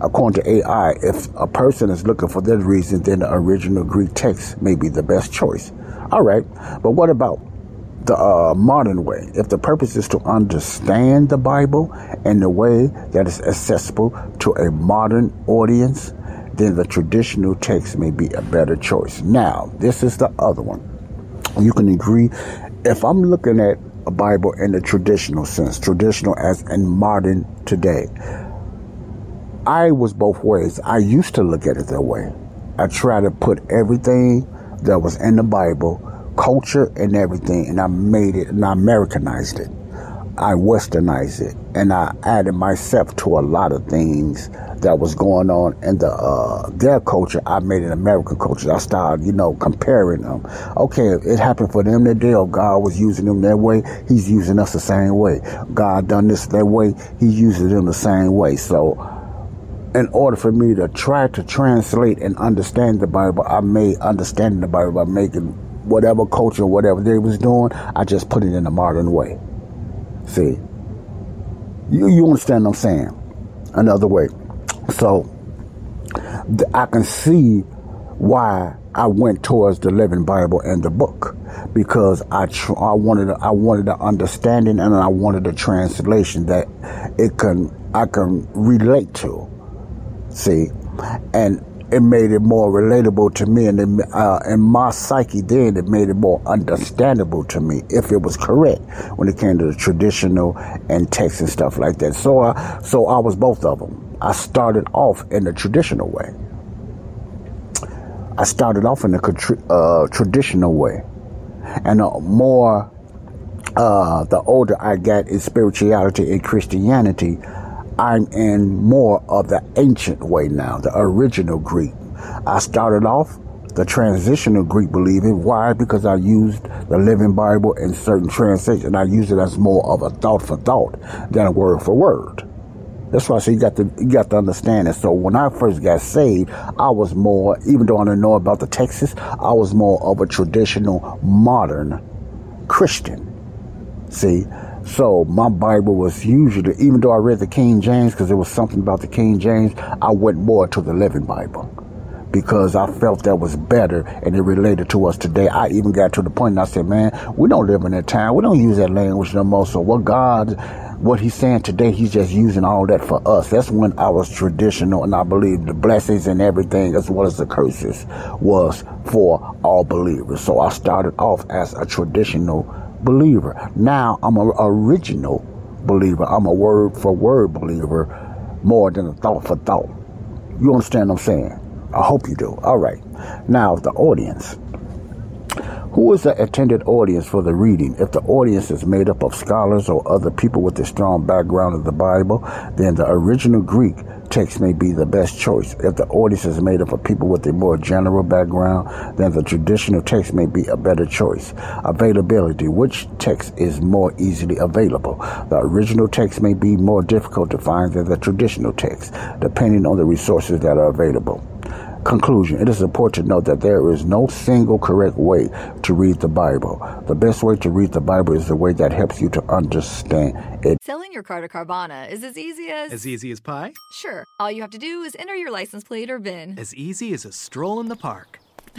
according to AI, if a person is looking for that reason, then the original Greek text may be the best choice. All right, but what about the uh, modern way? If the purpose is to understand the Bible in a way that is accessible to a modern audience, then the traditional text may be a better choice. Now, this is the other one. You can agree if I'm looking at a Bible in the traditional sense, traditional as in modern today. I was both ways. I used to look at it that way. I try to put everything that was in the Bible, culture and everything, and I made it and I Americanized it. I westernized it and I added myself to a lot of things that was going on in the uh, their culture. I made an American culture. I started, you know, comparing them. Okay, it happened for them that day. God was using them that way. He's using us the same way. God done this that way. He uses them the same way. So, in order for me to try to translate and understand the Bible, I made understanding the Bible by making whatever culture, whatever they was doing. I just put it in a modern way. See, you you understand what I'm saying? Another way. So I can see why I went towards the Living Bible and the book because I tr- I wanted I wanted an understanding and I wanted a translation that it can I can relate to. See, and it made it more relatable to me, and uh, in my psyche then it made it more understandable to me if it was correct when it came to the traditional and text and stuff like that. So, uh, so I was both of them. I started off in the traditional way. I started off in the uh, traditional way, and the more uh, the older I get in spirituality and Christianity, I'm in more of the ancient way now, the original Greek. I started off the transitional Greek believing. Why? Because I used the Living Bible in certain translations. I use it as more of a thought for thought than a word for word. That's why you got to you got to understand it. So when I first got saved, I was more, even though I didn't know about the Textus, I was more of a traditional modern Christian. See, so my Bible was usually, even though I read the King James because there was something about the King James, I went more to the Living Bible because I felt that was better and it related to us today. I even got to the point and I said, man, we don't live in that time. We don't use that language no more. So what God, what he's saying today, he's just using all that for us. That's when I was traditional and I believe the blessings and everything as well as the curses was for all believers. So I started off as a traditional believer. Now I'm an original believer. I'm a word for word believer more than a thought for thought. You understand what I'm saying? I hope you do. All right. Now, the audience. Who is the intended audience for the reading? If the audience is made up of scholars or other people with a strong background of the Bible, then the original Greek text may be the best choice. If the audience is made up of people with a more general background, then the traditional text may be a better choice. Availability. Which text is more easily available? The original text may be more difficult to find than the traditional text, depending on the resources that are available. Conclusion It is important to note that there is no single correct way to read the Bible. The best way to read the Bible is the way that helps you to understand it. Selling your car to Carvana is as easy as. As easy as pie? Sure. All you have to do is enter your license plate or VIN. As easy as a stroll in the park.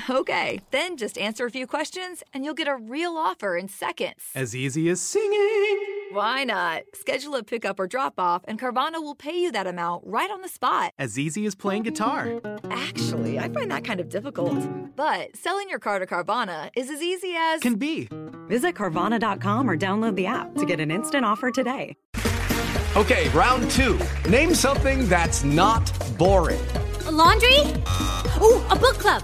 Okay, then just answer a few questions and you'll get a real offer in seconds. As easy as singing. Why not? Schedule a pickup or drop off, and Carvana will pay you that amount right on the spot. As easy as playing guitar. Actually, I find that kind of difficult. But selling your car to Carvana is as easy as. Can be. Visit Carvana.com or download the app to get an instant offer today. Okay, round two. Name something that's not boring. A laundry? Ooh, a book club.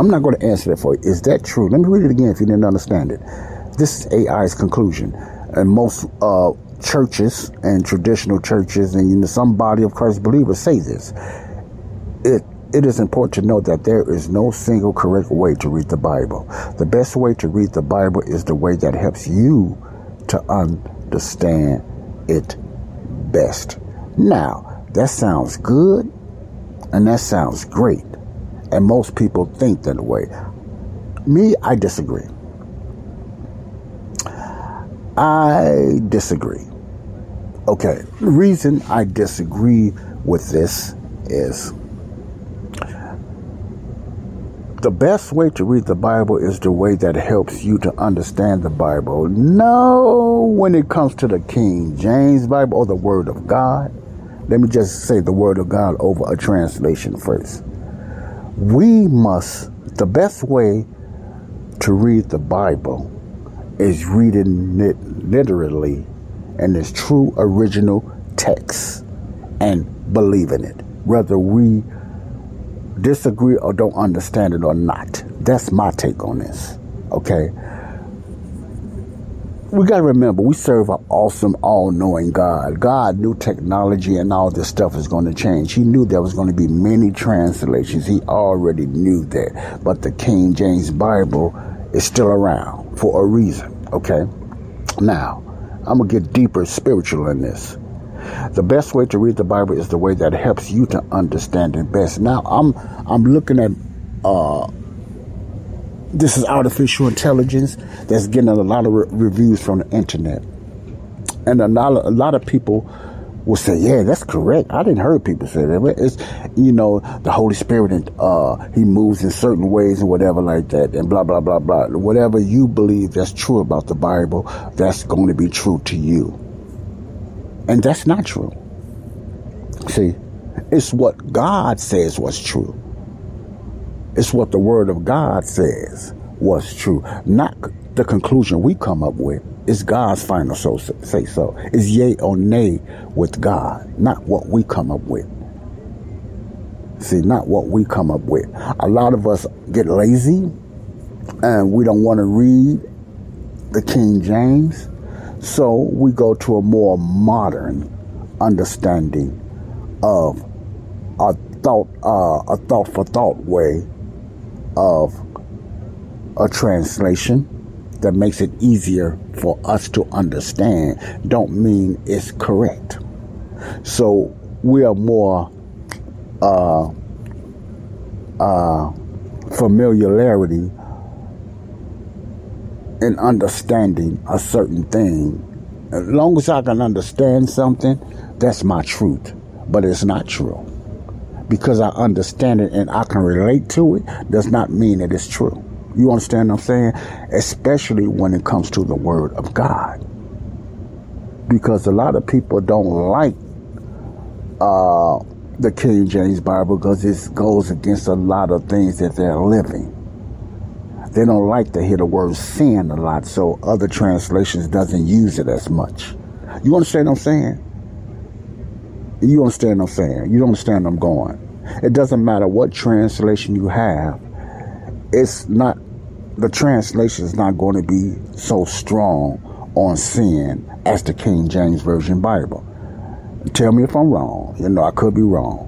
I'm not going to answer that for you. Is that true? Let me read it again if you didn't understand it. This is AI's conclusion and most uh, churches and traditional churches and you know, some body of Christ believers say this. It it is important to note that there is no single correct way to read the Bible. The best way to read the Bible is the way that helps you to understand it best. Now, that sounds good and that sounds great. And most people think that way. Me, I disagree. I disagree. Okay, the reason I disagree with this is the best way to read the Bible is the way that helps you to understand the Bible. No, when it comes to the King James Bible or the Word of God, let me just say the Word of God over a translation first. We must, the best way to read the Bible is reading it literally in its true original text and believing it, whether we disagree or don't understand it or not. That's my take on this. Okay? We got to remember, we serve an awesome, all knowing God. God knew technology and all this stuff was going to change. He knew there was going to be many translations. He already knew that. But the King James Bible is still around for a reason. Okay? Now, I'm going to get deeper spiritual in this. The best way to read the Bible is the way that helps you to understand it best. Now, I'm I'm looking at uh, this is artificial intelligence that's getting a lot of re- reviews from the internet. And a lot, of, a lot of people will say, yeah, that's correct. I didn't hear people say that. But it's, you know, the Holy Spirit, and uh, he moves in certain ways and whatever like that, and blah, blah, blah, blah. Whatever you believe that's true about the Bible, that's going to be true to you. And that's not true. See, it's what God says was true. It's what the Word of God says was true, not the conclusion we come up with. It's God's final so say so. It's yay or nay with God, not what we come up with. See, not what we come up with. A lot of us get lazy and we don't want to read the King James, so we go to a more modern understanding of a thought, uh, a thought for thought way of a translation that makes it easier for us to understand don't mean it's correct. So we are more uh, uh, familiarity in understanding a certain thing. As long as I can understand something, that's my truth. But it's not true. Because I understand it and I can relate to it does not mean that it's true. You understand what I'm saying? Especially when it comes to the Word of God. Because a lot of people don't like uh, the King James Bible because it goes against a lot of things that they're living. They don't like to hear the word sin a lot, so other translations doesn't use it as much. You understand what I'm saying? You understand what I'm saying? You don't understand I'm going. It doesn't matter what translation you have, it's not the translation is not going to be so strong on sin as the King James Version Bible. Tell me if I'm wrong. You know, I could be wrong.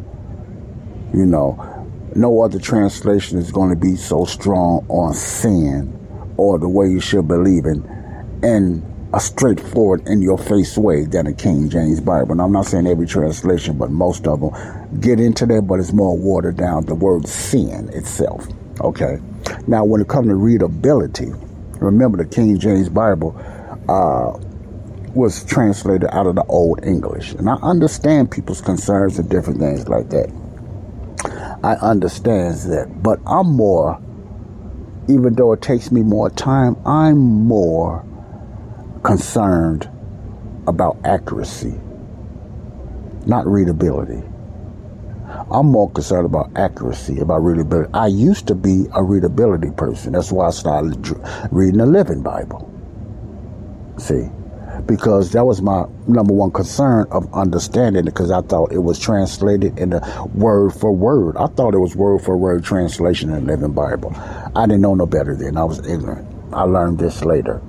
You know, no other translation is going to be so strong on sin or the way you should believe in in a straightforward, in your face way than a King James Bible. And I'm not saying every translation, but most of them get into that, but it's more watered down. The word sin itself. Okay. Now, when it comes to readability, remember the King James Bible uh, was translated out of the Old English. And I understand people's concerns and different things like that. I understand that. But I'm more, even though it takes me more time, I'm more concerned about accuracy, not readability. I'm more concerned about accuracy, about readability. I used to be a readability person. That's why I started reading the Living Bible. See, because that was my number one concern of understanding it because I thought it was translated in the word for word. I thought it was word for word translation in the Living Bible. I didn't know no better then. I was ignorant. I learned this later.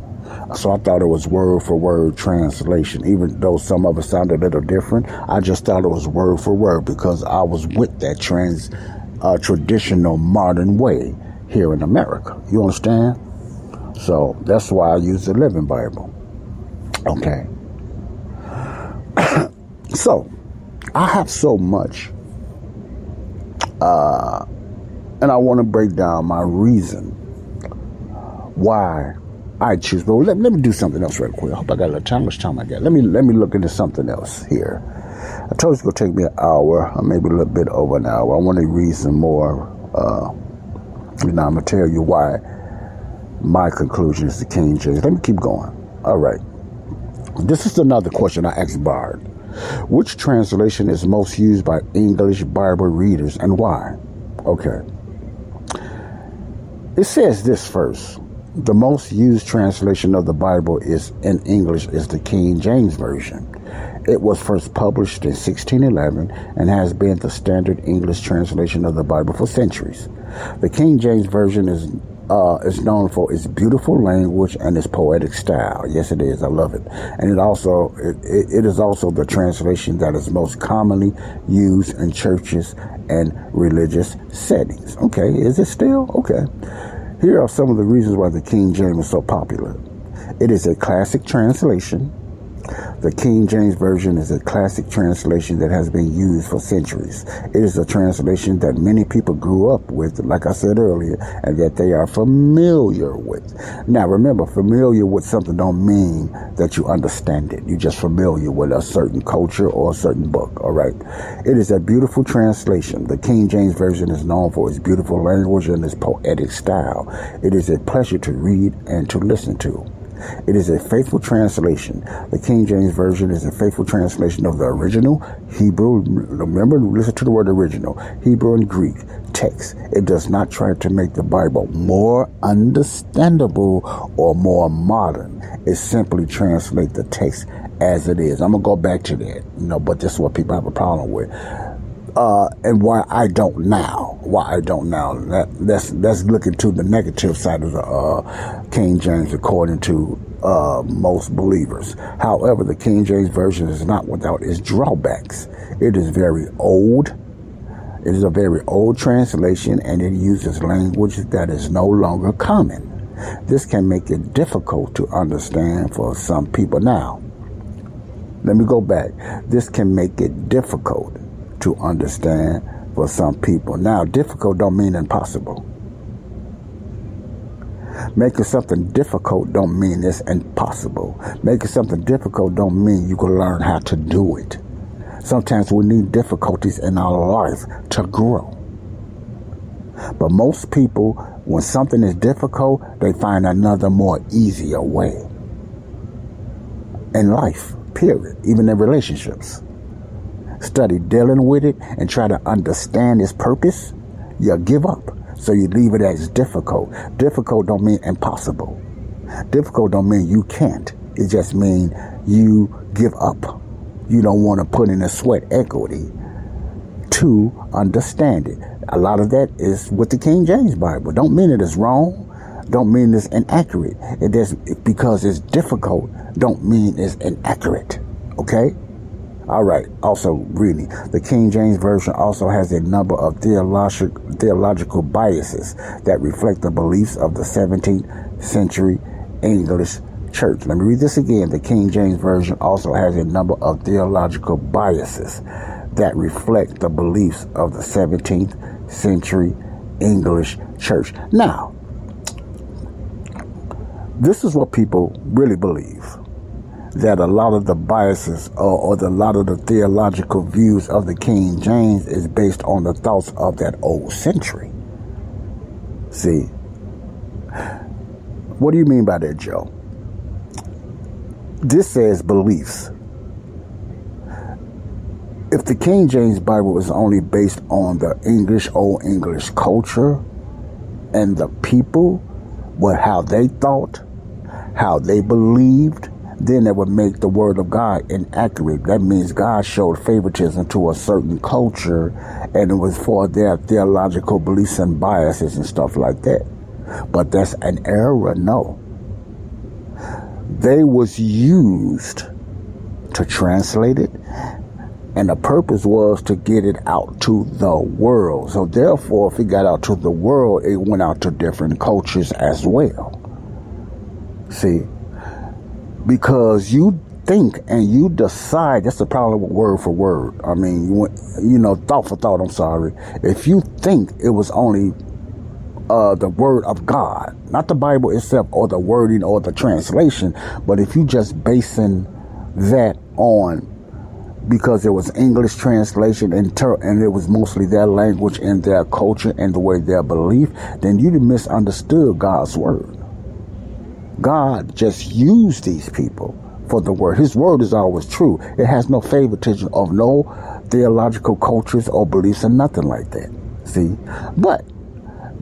So I thought it was word for word translation, even though some of it sounded a little different. I just thought it was word for word because I was with that trans, uh, traditional modern way here in America. You understand? So that's why I use the Living Bible. Okay. so I have so much, uh, and I want to break down my reason why I choose. But let, let me do something else real quick. I hope I got a little time. How much time I got? Let me let me look into something else here. I told you it's gonna take me an hour, or maybe a little bit over an hour. I want to read some more. Uh, and I'm gonna tell you why my conclusion is the King James. Let me keep going. All right. This is another question I asked Bard. Which translation is most used by English Bible readers and why? Okay. It says this first. The most used translation of the Bible is in English is the King James Version. It was first published in 1611 and has been the standard English translation of the Bible for centuries. The King James Version is uh, is known for its beautiful language and its poetic style. Yes, it is. I love it. And it also it, it is also the translation that is most commonly used in churches and religious settings. Okay, is it still okay? Here are some of the reasons why the King James is so popular. It is a classic translation. The King James Version is a classic translation that has been used for centuries. It is a translation that many people grew up with, like I said earlier, and that they are familiar with. Now remember, familiar with something don't mean that you understand it. You're just familiar with a certain culture or a certain book, alright? It is a beautiful translation. The King James Version is known for its beautiful language and its poetic style. It is a pleasure to read and to listen to. It is a faithful translation. The King James Version is a faithful translation of the original Hebrew. Remember, listen to the word original Hebrew and Greek text. It does not try to make the Bible more understandable or more modern. It simply translates the text as it is. I'm gonna go back to that, you know, but this is what people have a problem with uh, and why I don't now. Why I don't now. That, that's that's looking to the negative side of the uh, King James, according to uh, most believers. However, the King James version is not without its drawbacks. It is very old. It is a very old translation, and it uses language that is no longer common. This can make it difficult to understand for some people now. Let me go back. This can make it difficult to understand for some people. Now, difficult don't mean impossible. Making something difficult don't mean it's impossible. Making something difficult don't mean you can learn how to do it. Sometimes we need difficulties in our life to grow. But most people, when something is difficult, they find another more easier way. In life, period, even in relationships study dealing with it and try to understand its purpose, you give up. So you leave it as difficult. Difficult don't mean impossible. Difficult don't mean you can't. It just means you give up. You don't want to put in a sweat equity to understand it. A lot of that is with the King James Bible. Don't mean it is wrong. Don't mean it's inaccurate. It is because it's difficult. Don't mean it's inaccurate. Okay? All right. Also, reading the King James Version also has a number of theological theological biases that reflect the beliefs of the 17th century English church. Let me read this again. The King James Version also has a number of theological biases that reflect the beliefs of the 17th century English church. Now, this is what people really believe that a lot of the biases or, or the, a lot of the theological views of the King James is based on the thoughts of that old century. See, what do you mean by that, Joe? This says beliefs. If the King James Bible is only based on the English, Old English culture and the people, what how they thought, how they believed, then that would make the word of God inaccurate. That means God showed favoritism to a certain culture and it was for their theological beliefs and biases and stuff like that. But that's an error, no. They was used to translate it and the purpose was to get it out to the world. So therefore, if it got out to the world, it went out to different cultures as well. See, because you think and you decide that's the problem with word for word. I mean you, you know thought for thought i'm sorry. If you think it was only uh, the word of god not the bible itself or the wording or the translation but if you just basing that on because it was english translation and, ter- and it was mostly their language and their culture and the way their belief then you misunderstood god's word God just used these people for the word. His word is always true. It has no favoritism of no theological cultures or beliefs or nothing like that. See? But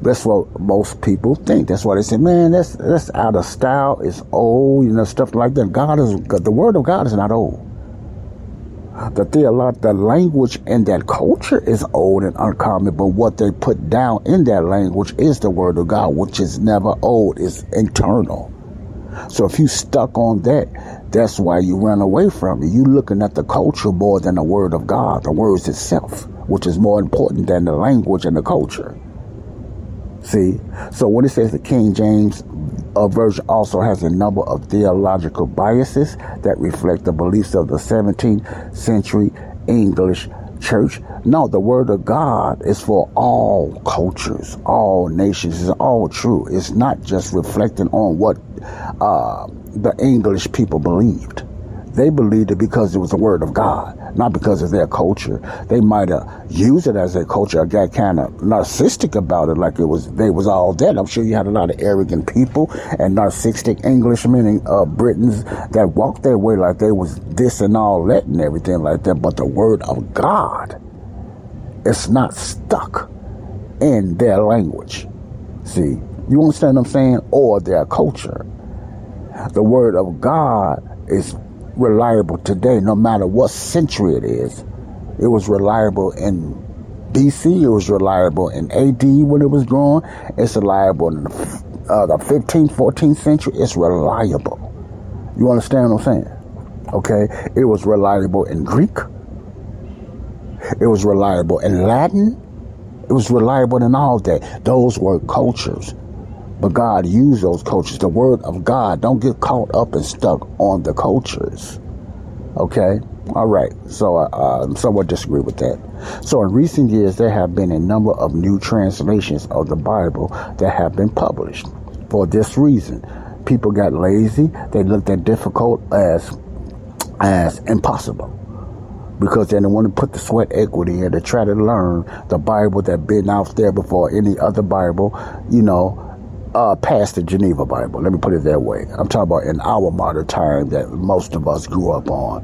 that's what most people think. That's why they say, man, that's that's out of style, it's old, you know, stuff like that. God is the word of God is not old. The theolo- the language and that culture is old and uncommon, but what they put down in that language is the word of God, which is never old, it's eternal. So if you stuck on that, that's why you run away from it. You looking at the culture more than the word of God, the words itself, which is more important than the language and the culture. See? So when it says the King James uh, version also has a number of theological biases that reflect the beliefs of the 17th century English church. No, the word of God is for all cultures, all nations. It's all true. It's not just reflecting on what uh, the English people believed. They believed it because it was the word of God, not because of their culture. They might have used it as their culture, I got kind of narcissistic about it, like it was they was all that. I'm sure you had a lot of arrogant people and narcissistic Englishmen and uh, Britons that walked their way like they was this and all that and everything like that. But the word of God, it's not stuck in their language. See, you understand what I'm saying? Or their culture. The word of God is reliable today, no matter what century it is. It was reliable in BC, it was reliable in AD when it was growing, it's reliable in the, uh, the 15th, 14th century, it's reliable. You understand what I'm saying? Okay? It was reliable in Greek, it was reliable in Latin, it was reliable in all that. Those were cultures. But God used those cultures. The word of God. Don't get caught up and stuck on the cultures. Okay? All right. So I uh, uh, somewhat disagree with that. So in recent years, there have been a number of new translations of the Bible that have been published. For this reason, people got lazy. They looked at difficult as as impossible because they didn't want to put the sweat equity in to try to learn the Bible that been out there before any other Bible, you know, uh, past the Geneva Bible. Let me put it that way. I'm talking about in our modern time that most of us grew up on.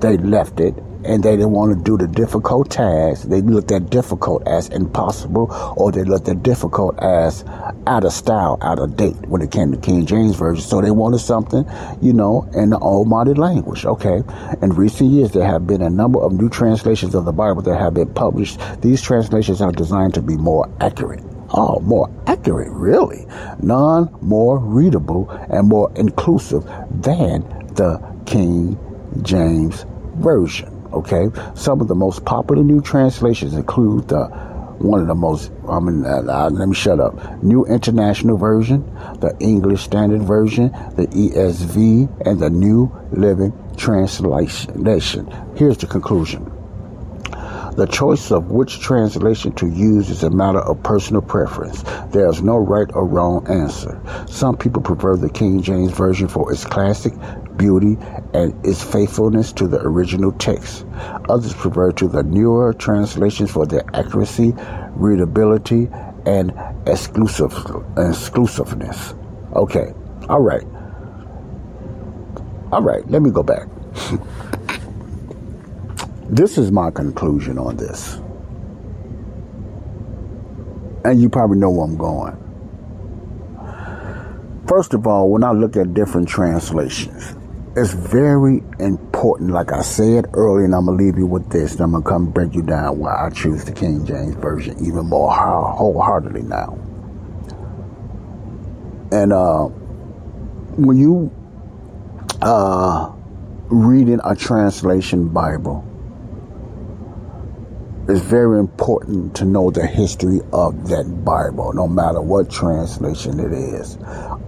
They left it and they didn't want to do the difficult task. They looked at difficult as impossible or they looked at difficult as out of style, out of date when it came to King James Version. So they wanted something, you know, in the old modern language. Okay. In recent years, there have been a number of new translations of the Bible that have been published. These translations are designed to be more accurate Oh, more accurate, really. None more readable and more inclusive than the King James Version. Okay, some of the most popular new translations include the one of the most, I mean, uh, uh, let me shut up. New International Version, the English Standard Version, the ESV, and the New Living Translation. Here's the conclusion. The choice of which translation to use is a matter of personal preference. There is no right or wrong answer. Some people prefer the King James Version for its classic beauty and its faithfulness to the original text. Others prefer to the newer translations for their accuracy, readability, and exclusive exclusiveness. Okay, all right, all right. Let me go back. This is my conclusion on this. And you probably know where I'm going. First of all, when I look at different translations, it's very important, like I said earlier, and I'm to leave you with this, and I'm to come break you down why I choose the King James Version even more wholeheartedly now. And uh, when you uh, reading a translation Bible, it's very important to know the history of that Bible, no matter what translation it is.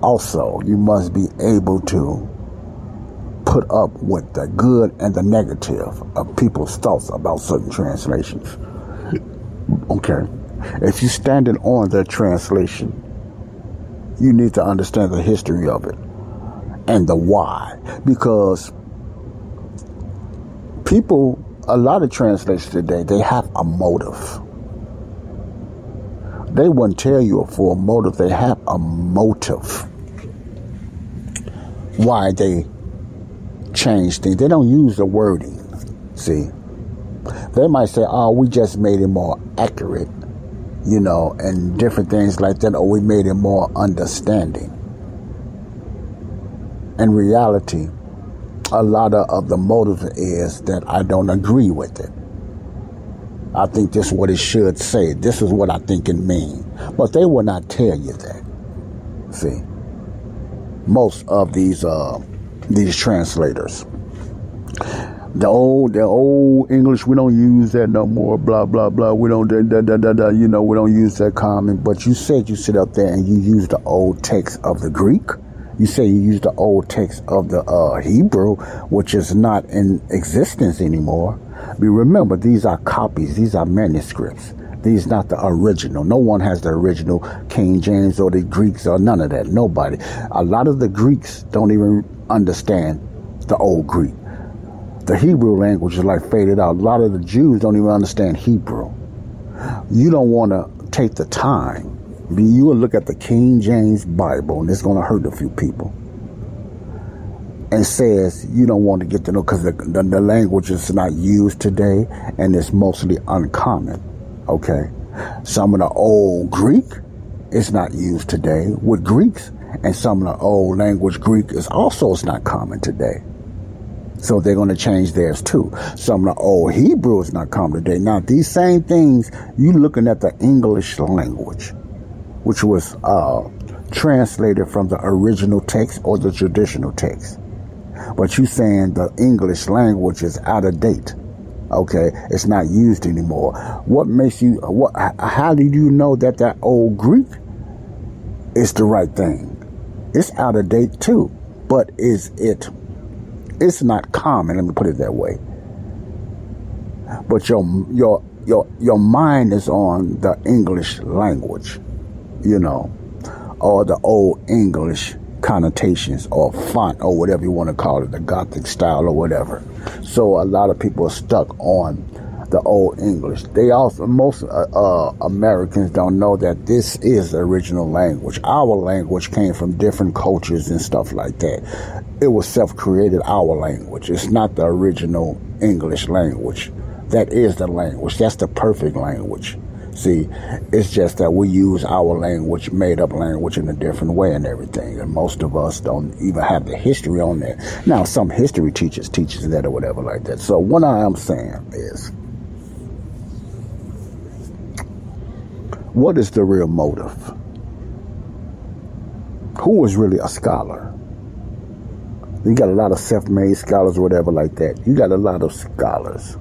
Also, you must be able to put up with the good and the negative of people's thoughts about certain translations. Okay. If you're standing on the translation, you need to understand the history of it and the why. Because people a lot of translations today, they have a motive. They wouldn't tell you for a motive, they have a motive. Why they change things. They don't use the wording. See? They might say, oh, we just made it more accurate, you know, and different things like that, or we made it more understanding. In reality, a lot of, of the motive is that I don't agree with it. I think this is what it should say. This is what I think it means. But they will not tell you that. See, most of these uh, these translators. the old the old English we don't use that no more. Blah blah blah. We don't da, da, da, da, you know we don't use that common. But you said you sit up there and you use the old text of the Greek. You say you use the old text of the uh, Hebrew, which is not in existence anymore. But remember, these are copies. These are manuscripts. These not the original. No one has the original King James or the Greeks or none of that. Nobody. A lot of the Greeks don't even understand the old Greek. The Hebrew language is like faded out. A lot of the Jews don't even understand Hebrew. You don't want to take the time. You will look at the King James Bible, and it's going to hurt a few people. And says you don't want to get to know because the, the, the language is not used today, and it's mostly uncommon. Okay, some of the old Greek is not used today with Greeks, and some of the old language Greek is also is not common today. So they're going to change theirs too. Some of the old Hebrew is not common today. Now, these same things, you looking at the English language, which was uh, translated from the original text or the traditional text. But you saying the English language is out of date. Okay, it's not used anymore. What makes you? What? How do you know that that old Greek is the right thing? It's out of date too. But is it it's not common. Let me put it that way. But your your your your mind is on the English language, you know, or the old English connotations or font or whatever you want to call it, the Gothic style or whatever. So a lot of people are stuck on the old English. They also most uh, uh, Americans don't know that this is the original language. Our language came from different cultures and stuff like that. It was self-created. Our language. It's not the original English language. That is the language. That's the perfect language. See, it's just that we use our language, made up language, in a different way and everything. And most of us don't even have the history on that. Now, some history teachers teaches that or whatever like that. So what I am saying is, what is the real motive? Who is really a scholar? You got a lot of self-made scholars or whatever like that. You got a lot of scholars.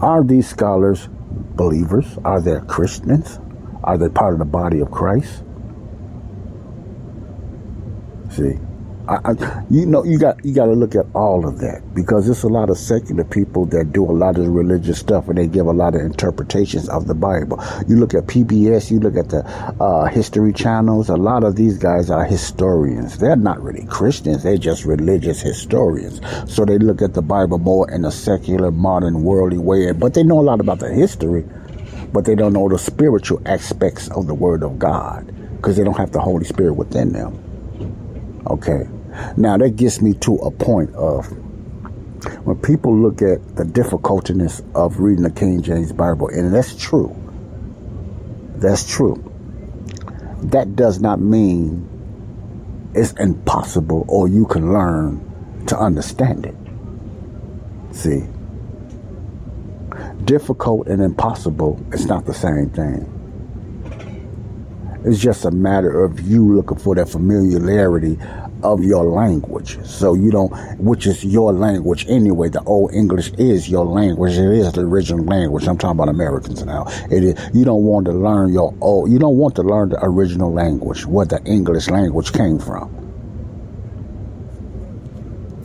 Are these scholars believers? Are they Christians? Are they part of the body of Christ? See, I, I, you know, you got you got to look at all of that because there's a lot of secular people that do a lot of religious stuff and they give a lot of interpretations of the Bible. You look at PBS, you look at the uh, history channels. A lot of these guys are historians. They're not really Christians. They're just religious historians. So they look at the Bible more in a secular, modern, worldly way. But they know a lot about the history, but they don't know the spiritual aspects of the Word of God because they don't have the Holy Spirit within them. Okay. Now that gets me to a point of when people look at the difficultiness of reading the King James Bible, and that's true. That's true. That does not mean it's impossible or you can learn to understand it. See? Difficult and impossible is not the same thing. It's just a matter of you looking for that familiarity of your language. So you don't, which is your language anyway. The old English is your language. It is the original language. I'm talking about Americans now. It is, you don't want to learn your old, you don't want to learn the original language, where the English language came from.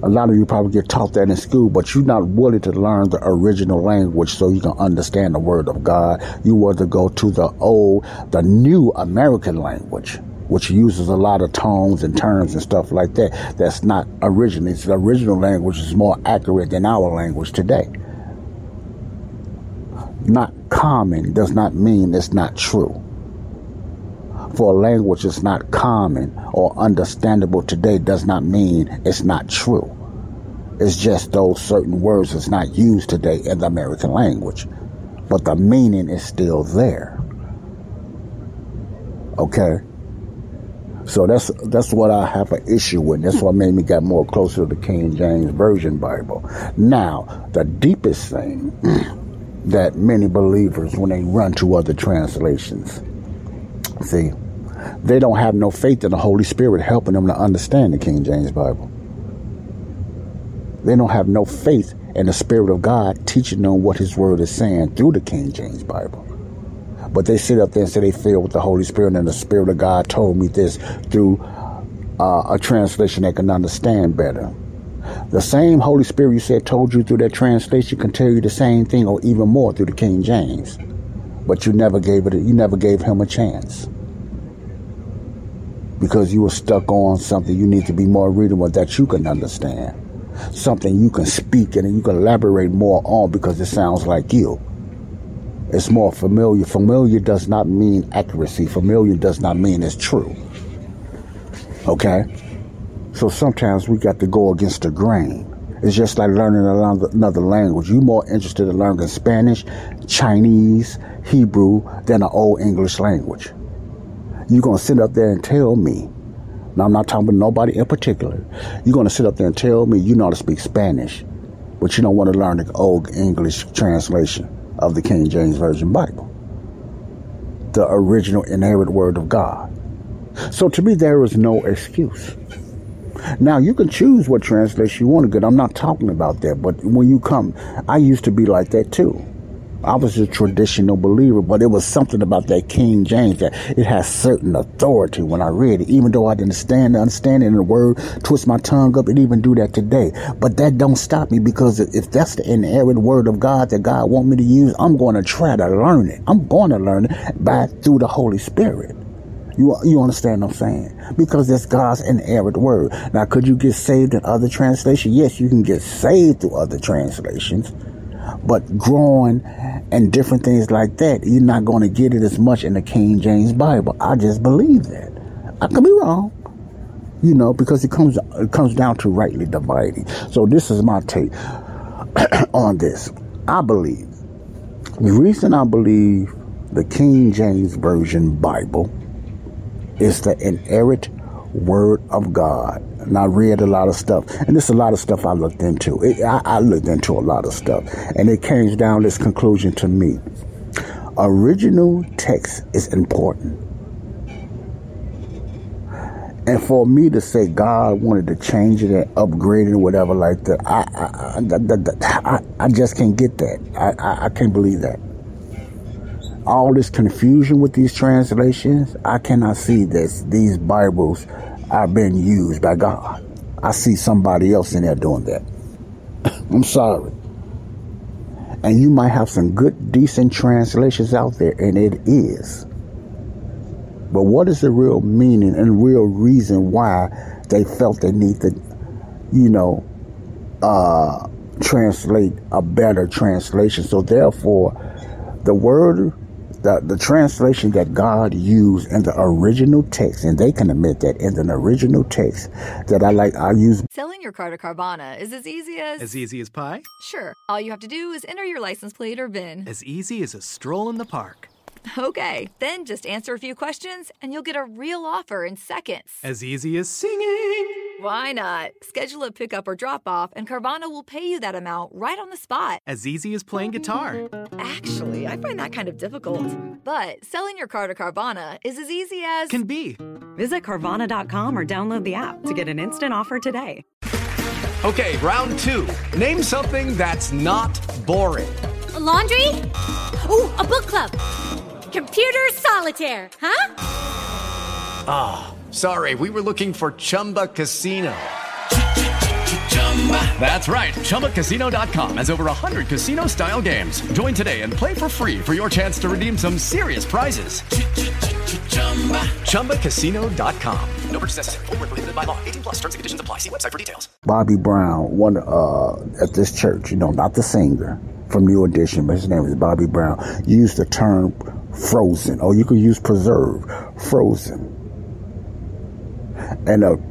A lot of you probably get taught that in school, but you're not willing to learn the original language so you can understand the word of God. You want to go to the old, the new American language which uses a lot of tones and terms and stuff like that. That's not original. It's the original language is more accurate than our language today. Not common does not mean it's not true. For a language that's not common or understandable today does not mean it's not true. It's just those certain words that's not used today in the American language. But the meaning is still there. Okay? So that's that's what I have an issue with. That's what made me get more closer to the King James Version Bible. Now, the deepest thing that many believers, when they run to other translations, see, they don't have no faith in the Holy Spirit helping them to understand the King James Bible. They don't have no faith in the Spirit of God teaching them what His Word is saying through the King James Bible. But they sit up there and say they filled with the Holy Spirit and the Spirit of God told me this through uh, a translation they can understand better. The same Holy Spirit you said told you through that translation can tell you the same thing or even more through the King James. But you never gave it you never gave him a chance. Because you were stuck on something you need to be more readable that you can understand. Something you can speak and you can elaborate more on because it sounds like you. It's more familiar. Familiar does not mean accuracy. Familiar does not mean it's true. Okay? So sometimes we got to go against the grain. It's just like learning another language. You're more interested in learning Spanish, Chinese, Hebrew than an old English language. You're going to sit up there and tell me, now I'm not talking about nobody in particular, you're going to sit up there and tell me you know how to speak Spanish, but you don't want to learn the old English translation of the King James Version Bible, the original inerrant word of God. So to me, there is no excuse. Now you can choose what translation you want to get. I'm not talking about that, but when you come, I used to be like that too. I was a traditional believer, but it was something about that King James that it has certain authority when I read it. Even though I didn't stand understanding the word, twist my tongue up, and even do that today. But that don't stop me because if that's the inerrant word of God that God want me to use, I'm going to try to learn it. I'm going to learn it by through the Holy Spirit. You you understand what I'm saying? Because that's God's inerrant word. Now, could you get saved in other translations? Yes, you can get saved through other translations. But growing and different things like that, you're not going to get it as much in the King James Bible. I just believe that. I could be wrong, you know, because it comes it comes down to rightly dividing. So this is my take on this. I believe the reason I believe the King James Version Bible is the inerrant Word of God. And I read a lot of stuff, and there's a lot of stuff I looked into. It, I, I looked into a lot of stuff, and it came down this conclusion to me: original text is important. And for me to say God wanted to change it and upgrade it or whatever like that, I I, I, I, I just can't get that. I, I, can't believe that all this confusion with these translations, I cannot see that these Bibles are been used by God. I see somebody else in there doing that. I'm sorry. And you might have some good, decent translations out there, and it is. But what is the real meaning and real reason why they felt they need to, you know, uh, translate a better translation? So therefore, the word the, the translation that God used in the original text, and they can admit that in the original text that I like, I use. Selling your car to Carvana is as easy as. As easy as pie? Sure. All you have to do is enter your license plate or VIN. As easy as a stroll in the park. Okay, then just answer a few questions and you'll get a real offer in seconds. As easy as singing. Why not? Schedule a pickup or drop off, and Carvana will pay you that amount right on the spot. As easy as playing guitar. Actually, I find that kind of difficult. But selling your car to Carvana is as easy as. Can be. Visit Carvana.com or download the app to get an instant offer today. Okay, round two. Name something that's not boring. A laundry? Ooh, a book club. Computer solitaire, huh? Ah. Sorry, we were looking for Chumba Casino. That's right. ChumbaCasino.com has over 100 casino style games. Join today and play for free for your chance to redeem some serious prizes. ChumbaCasino.com. No purchase necessary. Full prohibited by law. 18 plus terms and conditions apply. See website for details. Bobby Brown, one uh, at this church, you know, not the singer from New Edition, but his name is Bobby Brown, used the term frozen, or you could use preserve, frozen and the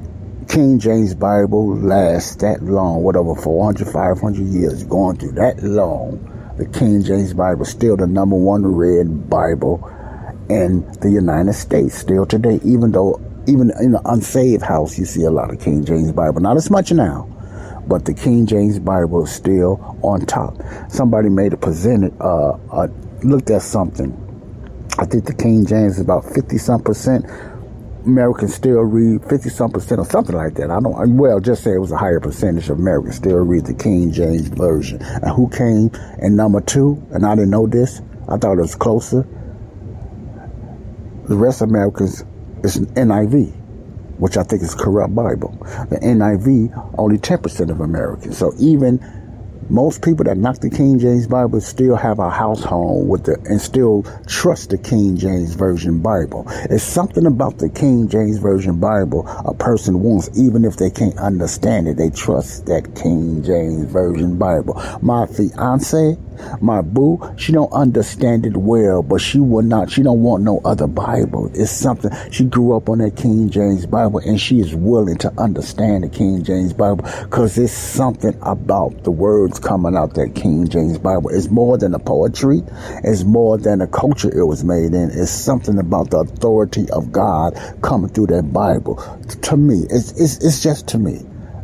King James Bible lasts that long, whatever, 400, 500 years, going through that long, the King James Bible still the number one read Bible in the United States still today, even though even in the unsaved house you see a lot of King James Bible. Not as much now, but the King James Bible is still on top. Somebody made a presented, uh, uh, looked at something. I think the King James is about 50 some percent Americans still read 50 some percent or something like that. I don't, well, just say it was a higher percentage of Americans still read the King James Version. And who came in number two? And I didn't know this. I thought it was closer. The rest of Americans is NIV, which I think is corrupt Bible. The NIV, only 10% of Americans. So even most people that knock the King James Bible still have a household with the and still trust the King James Version Bible. It's something about the King James Version Bible a person wants, even if they can't understand it. They trust that King James Version Bible. My fiance, my boo, she don't understand it well, but she will not. She don't want no other Bible. It's something she grew up on that King James Bible, and she is willing to understand the King James Bible because it's something about the words coming out that King James Bible. It's more than a poetry. It's more than a culture it was made in. It's something about the authority of God coming through that Bible. To me, it's, it's, it's just to me.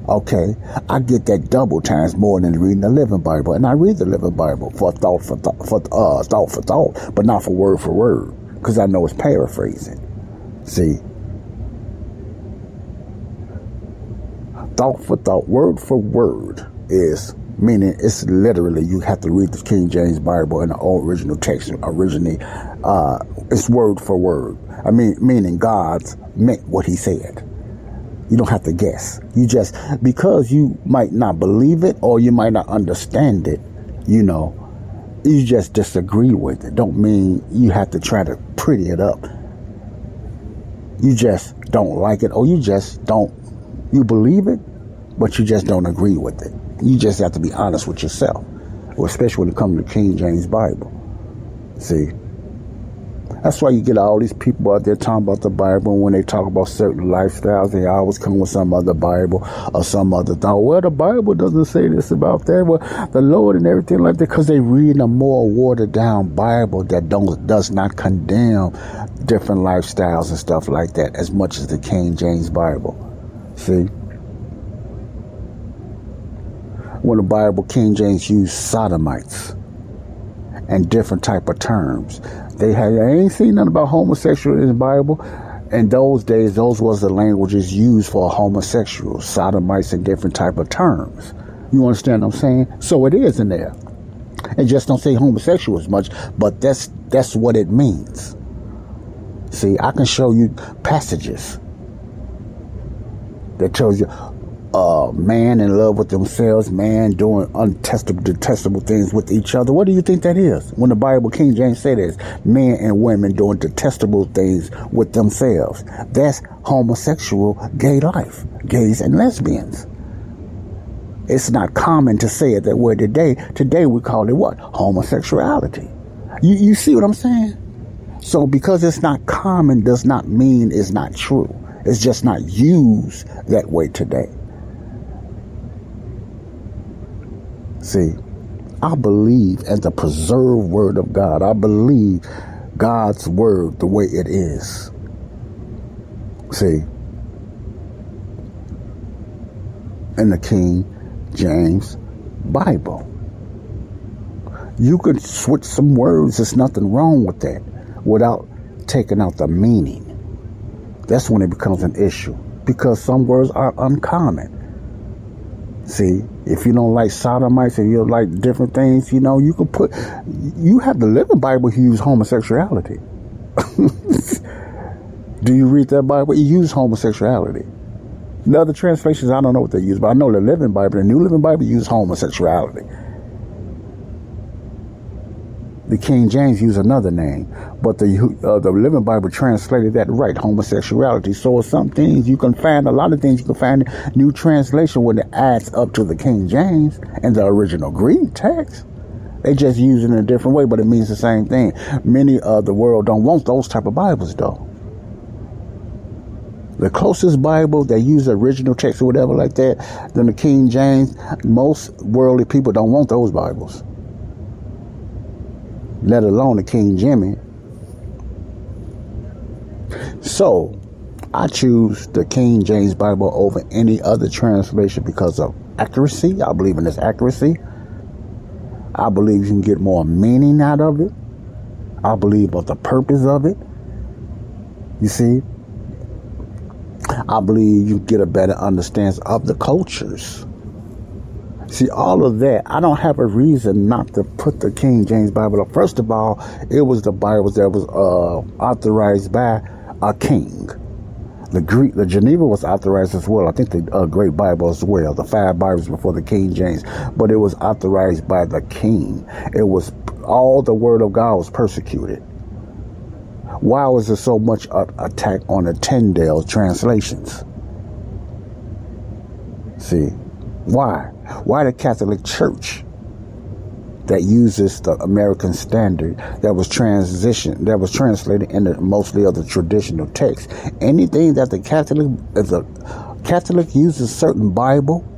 Okay, I get that double times more than reading the Living Bible, and I read the Living Bible for thought for thought for uh, thought for thought, but not for word for word, because I know it's paraphrasing. See, thought for thought, word for word is meaning it's literally you have to read the King James Bible in the original text originally uh, it's word for word. I mean meaning God's meant what he said. You don't have to guess. You just because you might not believe it or you might not understand it you know you just disagree with it. Don't mean you have to try to pretty it up. You just don't like it or you just don't you believe it but you just don't agree with it you just have to be honest with yourself, especially when it comes to King James Bible. See, that's why you get all these people out there talking about the Bible. And when they talk about certain lifestyles, they always come with some other Bible or some other thought. Well, the Bible doesn't say this about that. Well, the Lord and everything like that, because they read a more watered down Bible that don't does not condemn different lifestyles and stuff like that as much as the King James Bible. See when the Bible, King James used sodomites and different type of terms. They had I ain't seen nothing about homosexual in the Bible. In those days, those was the languages used for homosexuals, sodomites, and different type of terms. You understand what I'm saying? So it is in there. It just don't say homosexual as much, but that's that's what it means. See, I can show you passages that tells you uh, man in love with themselves, man doing untestable, detestable things with each other. What do you think that is? When the Bible, King James said is men and women doing detestable things with themselves. That's homosexual gay life, gays and lesbians. It's not common to say it that way today. Today we call it what? Homosexuality. You, you see what I'm saying? So because it's not common does not mean it's not true. It's just not used that way today. See, I believe in the preserved word of God. I believe God's word the way it is. See, in the King James Bible. You can switch some words, there's nothing wrong with that, without taking out the meaning. That's when it becomes an issue because some words are uncommon. See, if you don't like sodomites and you don't like different things, you know, you can put, you have the Living Bible use homosexuality. Do you read that Bible? It use homosexuality. The other translations, I don't know what they use, but I know the Living Bible, the New Living Bible, use homosexuality. The King James used another name, but the uh, the Living Bible translated that right, homosexuality. So some things you can find, a lot of things you can find new translation when it adds up to the King James and the original Greek text. They just use it in a different way, but it means the same thing. Many of the world don't want those type of Bibles though. The closest Bible that use original text or whatever like that than the King James, most worldly people don't want those Bibles let alone the King Jimmy. So, I choose the King James Bible over any other translation because of accuracy. I believe in its accuracy. I believe you can get more meaning out of it. I believe of the purpose of it. You see, I believe you get a better understanding of the cultures. See, all of that, I don't have a reason not to put the King James Bible up. First of all, it was the Bible that was uh, authorized by a king. The Greek, the Geneva was authorized as well. I think the uh, Great Bible as well. The five Bibles before the King James, but it was authorized by the king. It was all the Word of God was persecuted. Why was there so much attack on the Tyndale translations? See, why? Why the Catholic Church? that uses the American Standard that was transition that was translated into mostly of the traditional text. Anything that the Catholic if the Catholic uses certain Bible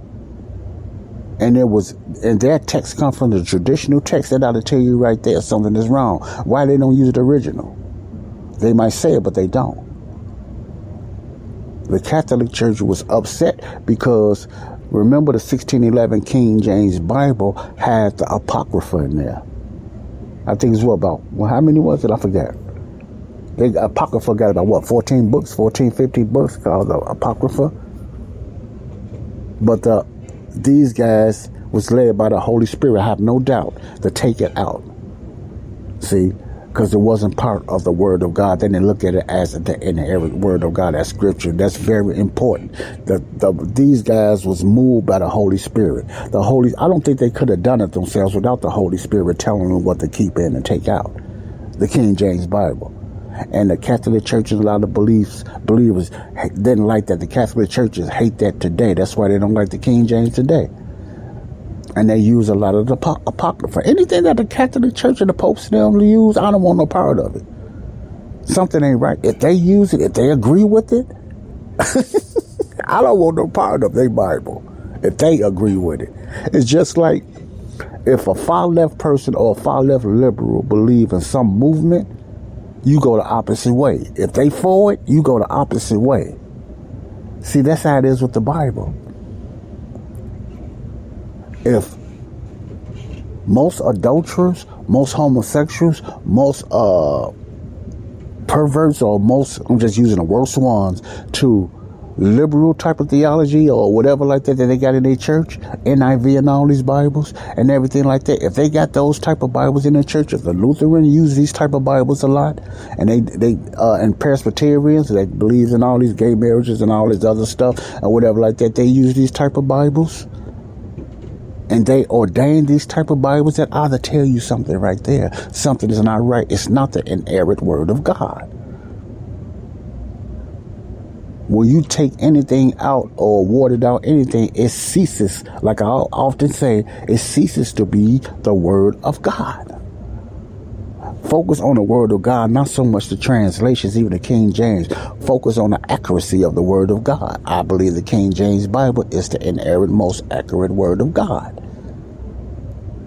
and it was and that text come from the traditional text, that ought to tell you right there something is wrong. Why they don't use the original? They might say it, but they don't. The Catholic Church was upset because Remember the 1611 King James Bible had the Apocrypha in there. I think it's what about, well, how many was it? I forget. The Apocrypha got about what, 14 books, 14, 15 books called the Apocrypha. But uh, these guys was led by the Holy Spirit, I have no doubt, to take it out. See, because it wasn't part of the Word of God. They didn't look at it as the inerrant Word of God, as Scripture. That's very important. The, the, these guys was moved by the Holy Spirit. The Holy, I don't think they could have done it themselves without the Holy Spirit telling them what to keep in and take out. The King James Bible. And the Catholic churches, a lot of beliefs, believers didn't like that. The Catholic churches hate that today. That's why they don't like the King James today and they use a lot of the apocrypha. Anything that the Catholic Church and the popes them use, I don't want no part of it. Something ain't right. If they use it, if they agree with it, I don't want no part of their Bible. If they agree with it, it's just like if a far left person or a far left liberal believe in some movement, you go the opposite way. If they for it, you go the opposite way. See, that's how it is with the Bible if most adulterers, most homosexuals, most uh, perverts, or most, I'm just using the worst ones, to liberal type of theology or whatever like that that they got in their church, NIV and all these Bibles and everything like that. If they got those type of Bibles in their church, if the Lutheran use these type of Bibles a lot, and they they uh, and Presbyterians that believes in all these gay marriages and all this other stuff or whatever like that, they use these type of Bibles and they ordain these type of Bibles that ought to tell you something right there. Something is not right. It's not the inerrant word of God. When you take anything out or water out anything, it ceases, like I often say, it ceases to be the word of God. Focus on the word of God, not so much the translations, even the King James. Focus on the accuracy of the word of God. I believe the King James Bible is the inerrant, most accurate word of God.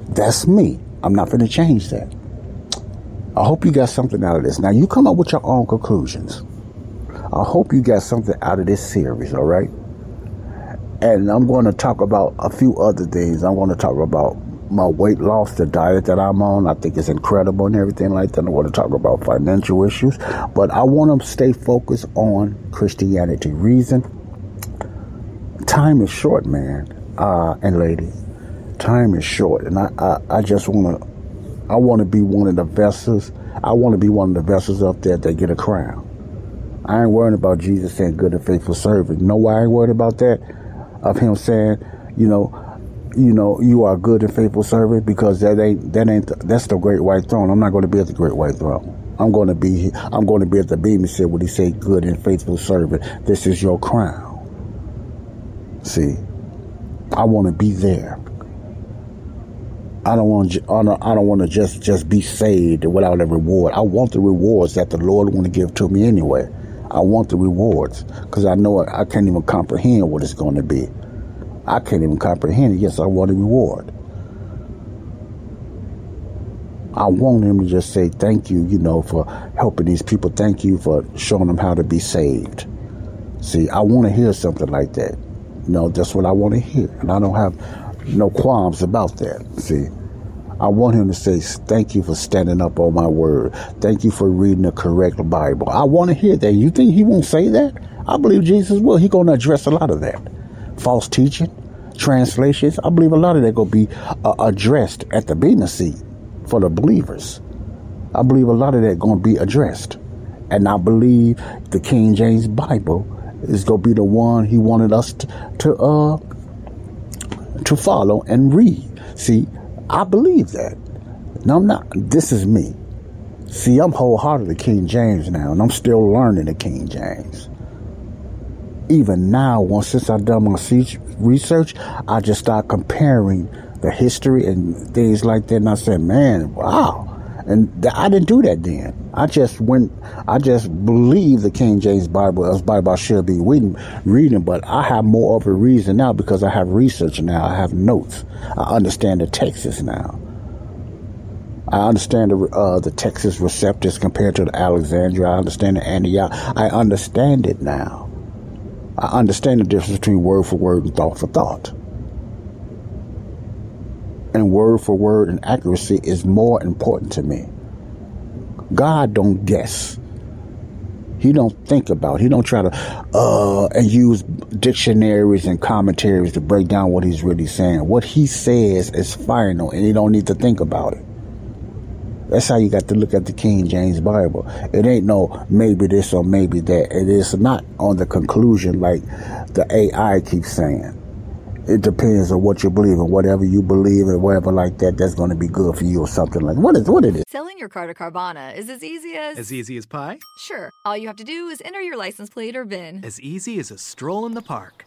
That's me. I'm not going to change that. I hope you got something out of this. Now, you come up with your own conclusions. I hope you got something out of this series, all right? And I'm going to talk about a few other things. I'm going to talk about my weight loss, the diet that I'm on. I think it's incredible and everything like that. I want to talk about financial issues, but I want to stay focused on Christianity. Reason, time is short, man, uh, and lady. Time is short, and I, I, I just want to, I want to be one of the vessels. I want to be one of the vessels up there that get a crown. I ain't worrying about Jesus saying good and faithful servant. No, I ain't worried about that? Of him saying, you know, you know, you are good and faithful servant because that ain't that ain't that's the great white throne. I'm not going to be at the great white throne. I'm going to be I'm going to be at the bema seat when he say good and faithful servant. This is your crown. See, I want to be there. I don't want I don't want to just just be saved without a reward. I want the rewards that the Lord want to give to me anyway. I want the rewards because I know I can't even comprehend what it's going to be. I can't even comprehend it. Yes, I want a reward. I want him to just say thank you, you know, for helping these people. Thank you for showing them how to be saved. See, I want to hear something like that. You know, that's what I want to hear. And I don't have no qualms about that. See, I want him to say, Thank you for standing up on my word. Thank you for reading the correct Bible. I want to hear that. You think he won't say that? I believe Jesus will. He's going to address a lot of that. False teaching, translations. I believe a lot of that going to be uh, addressed at the Bema seat for the believers. I believe a lot of that going to be addressed. And I believe the King James Bible is going to be the one he wanted us to, to uh to follow and read. See, I believe that. No, I'm not. This is me. See, I'm wholeheartedly King James now, and I'm still learning the King James. Even now, once since I've done my research, I just start comparing the history and things like that, and I said, "Man, wow." And I didn't do that then. I just went, I just believe the King James Bible as Bible I should be reading, reading, but I have more of a reason now because I have research now. I have notes. I understand the Textus now. I understand the, uh, the Textus Receptus compared to the Alexandria. I understand the Antioch. I understand it now. I understand the difference between word for word and thought for thought and word for word and accuracy is more important to me. God don't guess. He don't think about. He don't try to uh and use dictionaries and commentaries to break down what he's really saying. What he says is final and he don't need to think about it. That's how you got to look at the King James Bible. It ain't no maybe this or maybe that. It is not on the conclusion like the AI keeps saying. It depends on what you believe and whatever you believe and whatever like that that's going to be good for you or something like what is what it is? Selling your car to carvana is as easy as as easy as pie? Sure. All you have to do is enter your license plate or vin as easy as a stroll in the park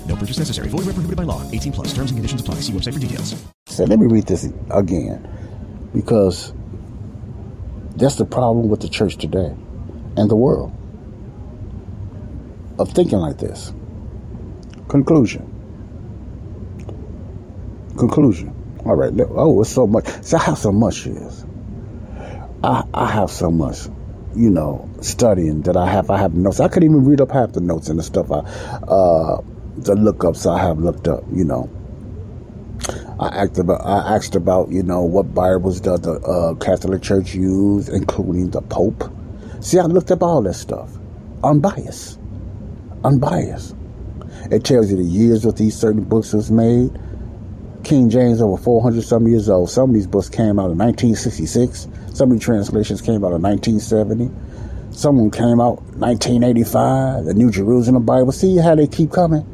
Purchase necessary. Void where prohibited by law. 18 plus. Terms and conditions apply. See website for details. So let me read this again, because that's the problem with the church today and the world of thinking like this. Conclusion. Conclusion. All right. Oh, it's so much. See, I have so much is. I I have so much, you know, studying that I have. I have notes. I could even read up half the notes and the stuff I, uh, the lookups I have looked up. You know. I asked about, I asked about, you know, what Bibles does the uh, Catholic Church use, including the Pope. See, I looked up all that stuff, unbiased unbiased. It tells you the years that these certain books was made. King James over 400 some years old. Some of these books came out in 1966. Some of the translations came out in 1970. Some of them came out 1985. The New Jerusalem Bible. See how they keep coming?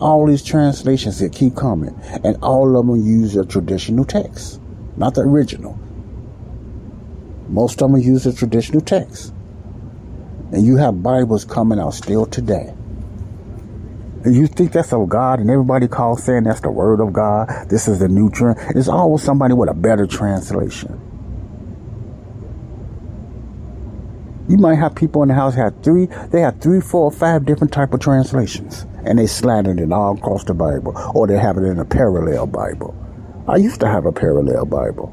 All these translations that keep coming. And all of them use the traditional text. Not the original. Most of them use the traditional text. And you have Bibles coming out still today. And you think that's of God, and everybody calls saying that's the Word of God. This is the new trend. It's always somebody with a better translation. You might have people in the house have three, they have three, four, five different type of translations, and they slanted it all across the Bible, or they have it in a parallel Bible. I used to have a parallel Bible.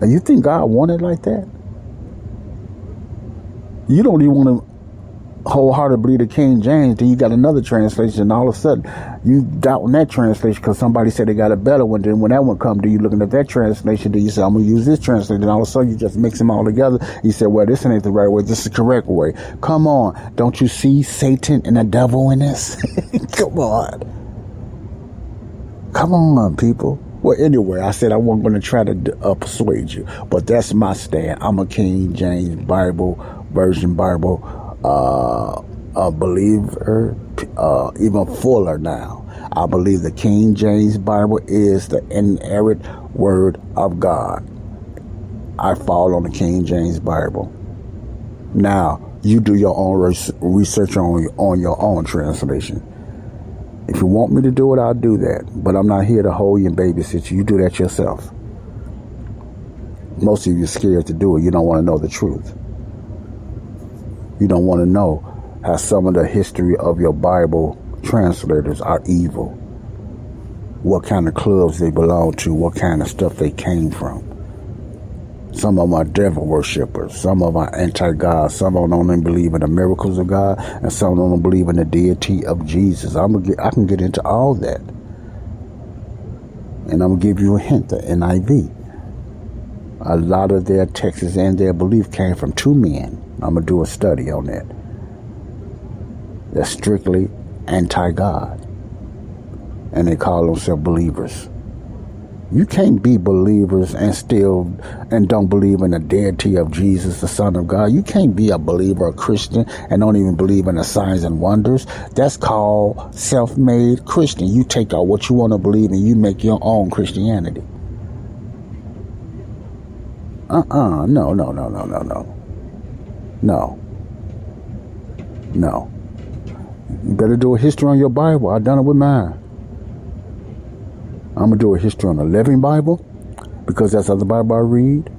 And you think God wanted like that? you don't even want to wholeheartedly the King James, then you got another translation, and all of a sudden you doubting that translation because somebody said they got a better one. Then when that one come, do you looking at that translation? Do you say I'm gonna use this translation? And all of a sudden you just mix them all together. You say, well, this ain't the right way. This is the correct way. Come on, don't you see Satan and the devil in this? Come on, come on, people. Well, anyway, I said I wasn't going to try to uh, persuade you, but that's my stand. I'm a King James Bible Version Bible uh, a believer, uh, even fuller now. I believe the King James Bible is the inerrant word of God. I fall on the King James Bible. Now, you do your own research on, on your own translation. If you want me to do it, I'll do that. But I'm not here to hold you and babysit you. You do that yourself. Most of you are scared to do it. You don't want to know the truth. You don't want to know how some of the history of your Bible translators are evil. What kind of clubs they belong to, what kind of stuff they came from. Some of them are devil worshippers. Some of them are anti-God. Some of them don't even believe in the miracles of God, and some of them don't believe in the deity of Jesus. I'm gonna get, I can get into all that, and I'm gonna give you a hint. The NIV. A lot of their texts and their belief came from two men. I'm gonna do a study on that. They're strictly anti-God, and they call themselves believers. You can't be believers and still and don't believe in the deity of Jesus, the Son of God. You can't be a believer, a Christian, and don't even believe in the signs and wonders. That's called self-made Christian. You take out what you want to believe and you make your own Christianity. Uh-uh. No, no, no, no, no, no. No. No. You better do a history on your Bible. I done it with mine. I'm gonna do a history on the Living Bible because that's how the Bible I read.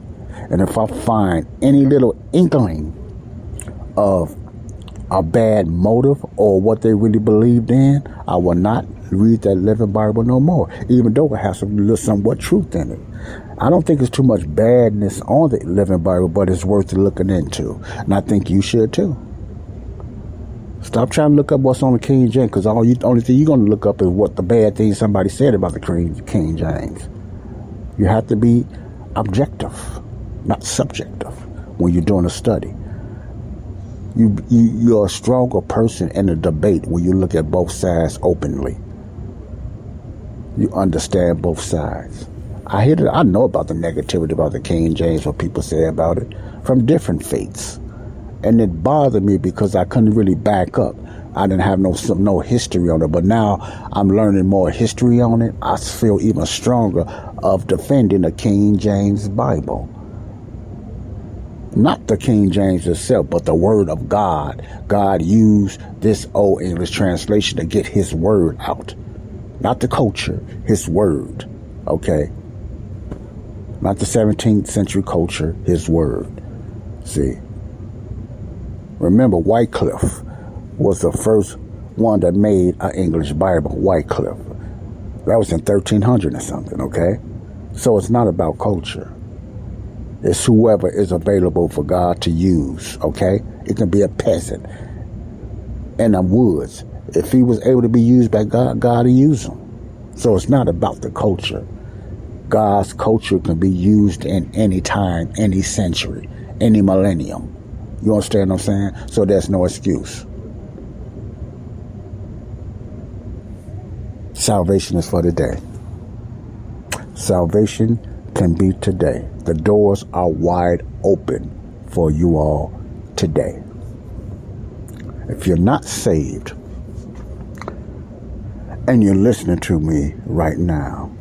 And if I find any little inkling of a bad motive or what they really believed in, I will not read that Living Bible no more, even though it has some little somewhat truth in it. I don't think it's too much badness on the Living Bible, but it's worth looking into, and I think you should too. Stop trying to look up what's on the King James because all you only thing you're going to look up is what the bad thing somebody said about the King James. You have to be objective, not subjective, when you're doing a study. You, you you're a stronger person in a debate when you look at both sides openly. You understand both sides. I hear. I know about the negativity about the King James, what people say about it from different faiths and it bothered me because I couldn't really back up. I didn't have no no history on it, but now I'm learning more history on it. I feel even stronger of defending the King James Bible. Not the King James itself, but the Word of God. God used this old English translation to get His Word out. Not the culture, His Word. Okay? Not the 17th century culture, His Word. See? Remember, Wycliffe was the first one that made an English Bible, Wycliffe. That was in 1300 or something, okay? So it's not about culture. It's whoever is available for God to use, okay? It can be a peasant in the woods. If he was able to be used by God, God will use him. So it's not about the culture. God's culture can be used in any time, any century, any millennium. You understand what I'm saying? So there's no excuse. Salvation is for today. Salvation can be today. The doors are wide open for you all today. If you're not saved and you're listening to me right now,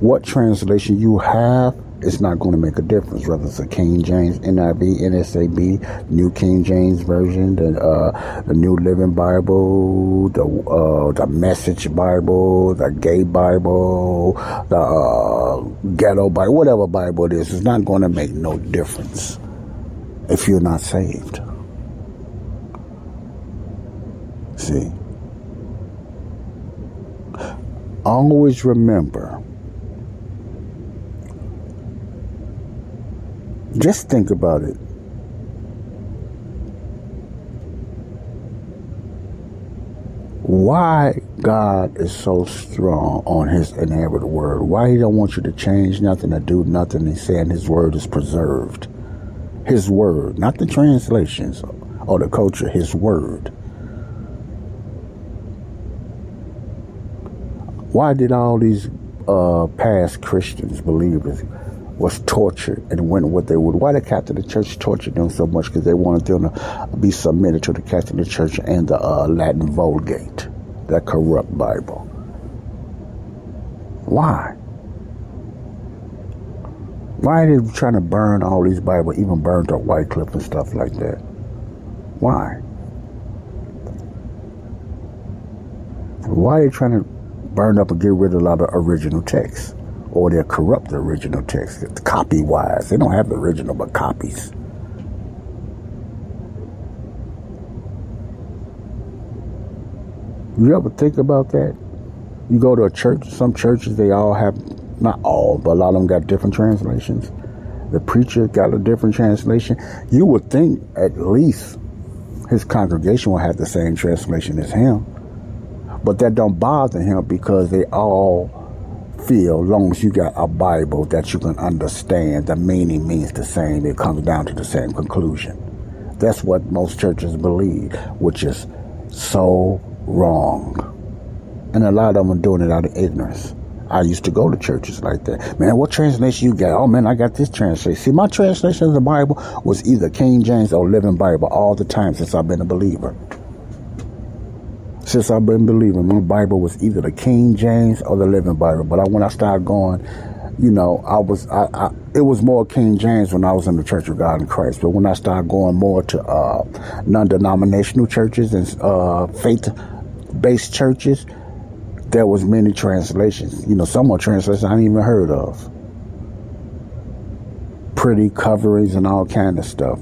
what translation you have it's not going to make a difference whether it's a King James, NIV, NSAB, New King James Version, the uh, the New Living Bible, the uh, the Message Bible, the Gay Bible, the uh, Ghetto Bible, whatever Bible it is. It's not going to make no difference if you're not saved. See, always remember Just think about it. Why God is so strong on his inerrant word. Why he don't want you to change nothing or do nothing. He's saying his word is preserved. His word, not the translations or the culture, his word. Why did all these uh, past Christians, believers, was tortured and went what they would. Why the Catholic Church tortured them so much? Because they wanted them to be submitted to the Catholic Church and the uh, Latin Vulgate, that corrupt Bible. Why? Why are they trying to burn all these Bibles, even burn the Wycliffe and stuff like that? Why? Why are they trying to burn up and get rid of a lot of original texts? Or they'll corrupt the original text, copy wise. They don't have the original, but copies. You ever think about that? You go to a church, some churches, they all have, not all, but a lot of them got different translations. The preacher got a different translation. You would think at least his congregation will have the same translation as him. But that don't bother him because they all feel, long as you got a Bible that you can understand, the meaning means the same. It comes down to the same conclusion. That's what most churches believe, which is so wrong. And a lot of them are doing it out of ignorance. I used to go to churches like that. Man, what translation you got? Oh man, I got this translation. See, my translation of the Bible was either King James or Living Bible all the time since I've been a believer. Since I've been believing, my Bible was either the King James or the Living Bible. But I, when I started going, you know, I was, I, I, it was more King James when I was in the Church of God in Christ. But when I started going more to uh, non-denominational churches and uh, faith-based churches, there was many translations. You know, some more translations I hadn't even heard of. Pretty coverings and all kind of stuff.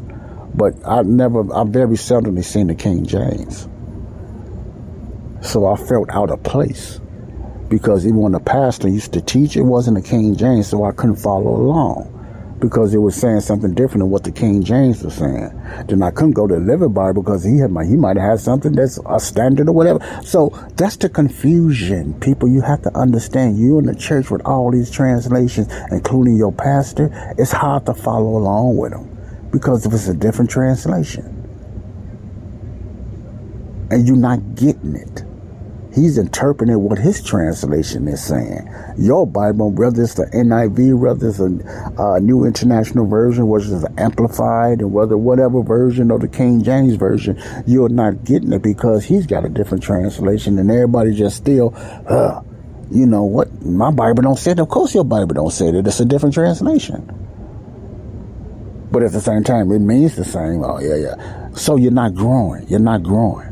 But I've never—I've very seldomly seen the King James. So I felt out of place because even when the pastor used to teach, it wasn't the King James, so I couldn't follow along because it was saying something different than what the King James was saying. Then I couldn't go to the Living Bible because he had my, he might have had something that's a standard or whatever. So that's the confusion. People, you have to understand you in the church with all these translations, including your pastor, it's hard to follow along with them because if it's a different translation and you're not getting it. He's interpreting what his translation is saying. Your Bible, whether it's the NIV, whether it's a uh, New International Version, whether it's amplified, and whether whatever version or the King James Version, you're not getting it because he's got a different translation, and everybody just still, uh, you know what? My Bible don't say it. Of course, your Bible don't say it. It's a different translation. But at the same time, it means the same. Oh yeah, yeah. So you're not growing. You're not growing.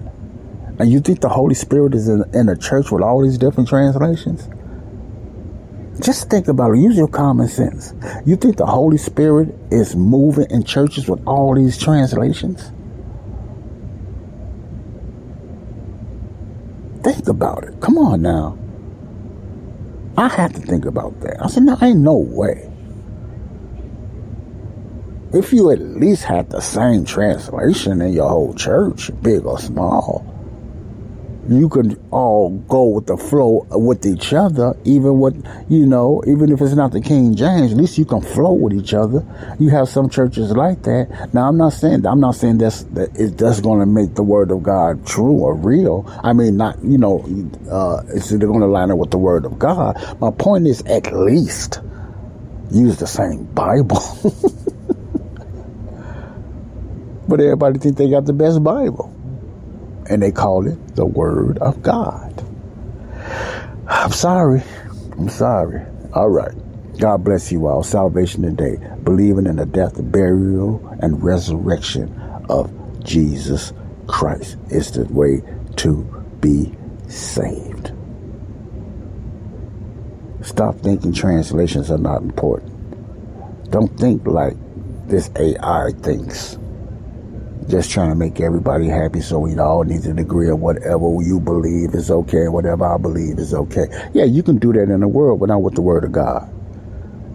And you think the Holy Spirit is in, in a church with all these different translations? Just think about it. Use your common sense. You think the Holy Spirit is moving in churches with all these translations? Think about it. Come on now. I had to think about that. I said, no, ain't no way. If you at least had the same translation in your whole church, big or small, you can all go with the flow with each other, even with, you know, even if it's not the King James, at least you can flow with each other. You have some churches like that. Now, I'm not saying, I'm not saying that's, that it, that's going to make the word of God true or real. I mean, not, you know, uh, it's going to line up with the word of God. My point is at least use the same Bible. but everybody think they got the best Bible and they call it the Word of God. I'm sorry. I'm sorry. All right. God bless you all. Salvation today. Believing in the death, burial, and resurrection of Jesus Christ is the way to be saved. Stop thinking translations are not important. Don't think like this AI thinks just trying to make everybody happy so we all need to agree on whatever you believe is okay, whatever I believe is okay. Yeah, you can do that in the world, but not with the word of God.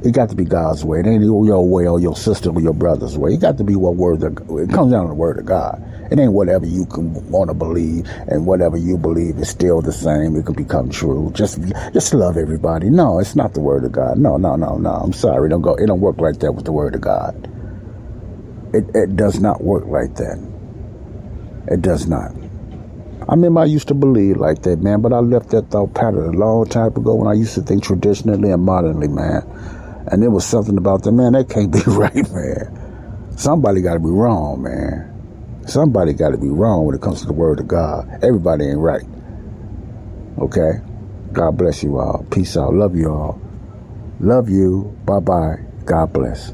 It got to be God's way. It ain't your way or your sister or your brother's way. It got to be what word of, it comes down to the word of God. It ain't whatever you can want to believe and whatever you believe is still the same. It can become true. Just, just love everybody. No, it's not the word of God. No, no, no, no. I'm sorry. Don't go. It don't work like that with the word of God. It, it does not work like that. It does not. I remember I used to believe like that, man, but I left that thought pattern a long time ago when I used to think traditionally and modernly, man. And there was something about that, man, that can't be right, man. Somebody got to be wrong, man. Somebody got to be wrong when it comes to the word of God. Everybody ain't right. Okay? God bless you all. Peace out. Love you all. Love you. Bye bye. God bless.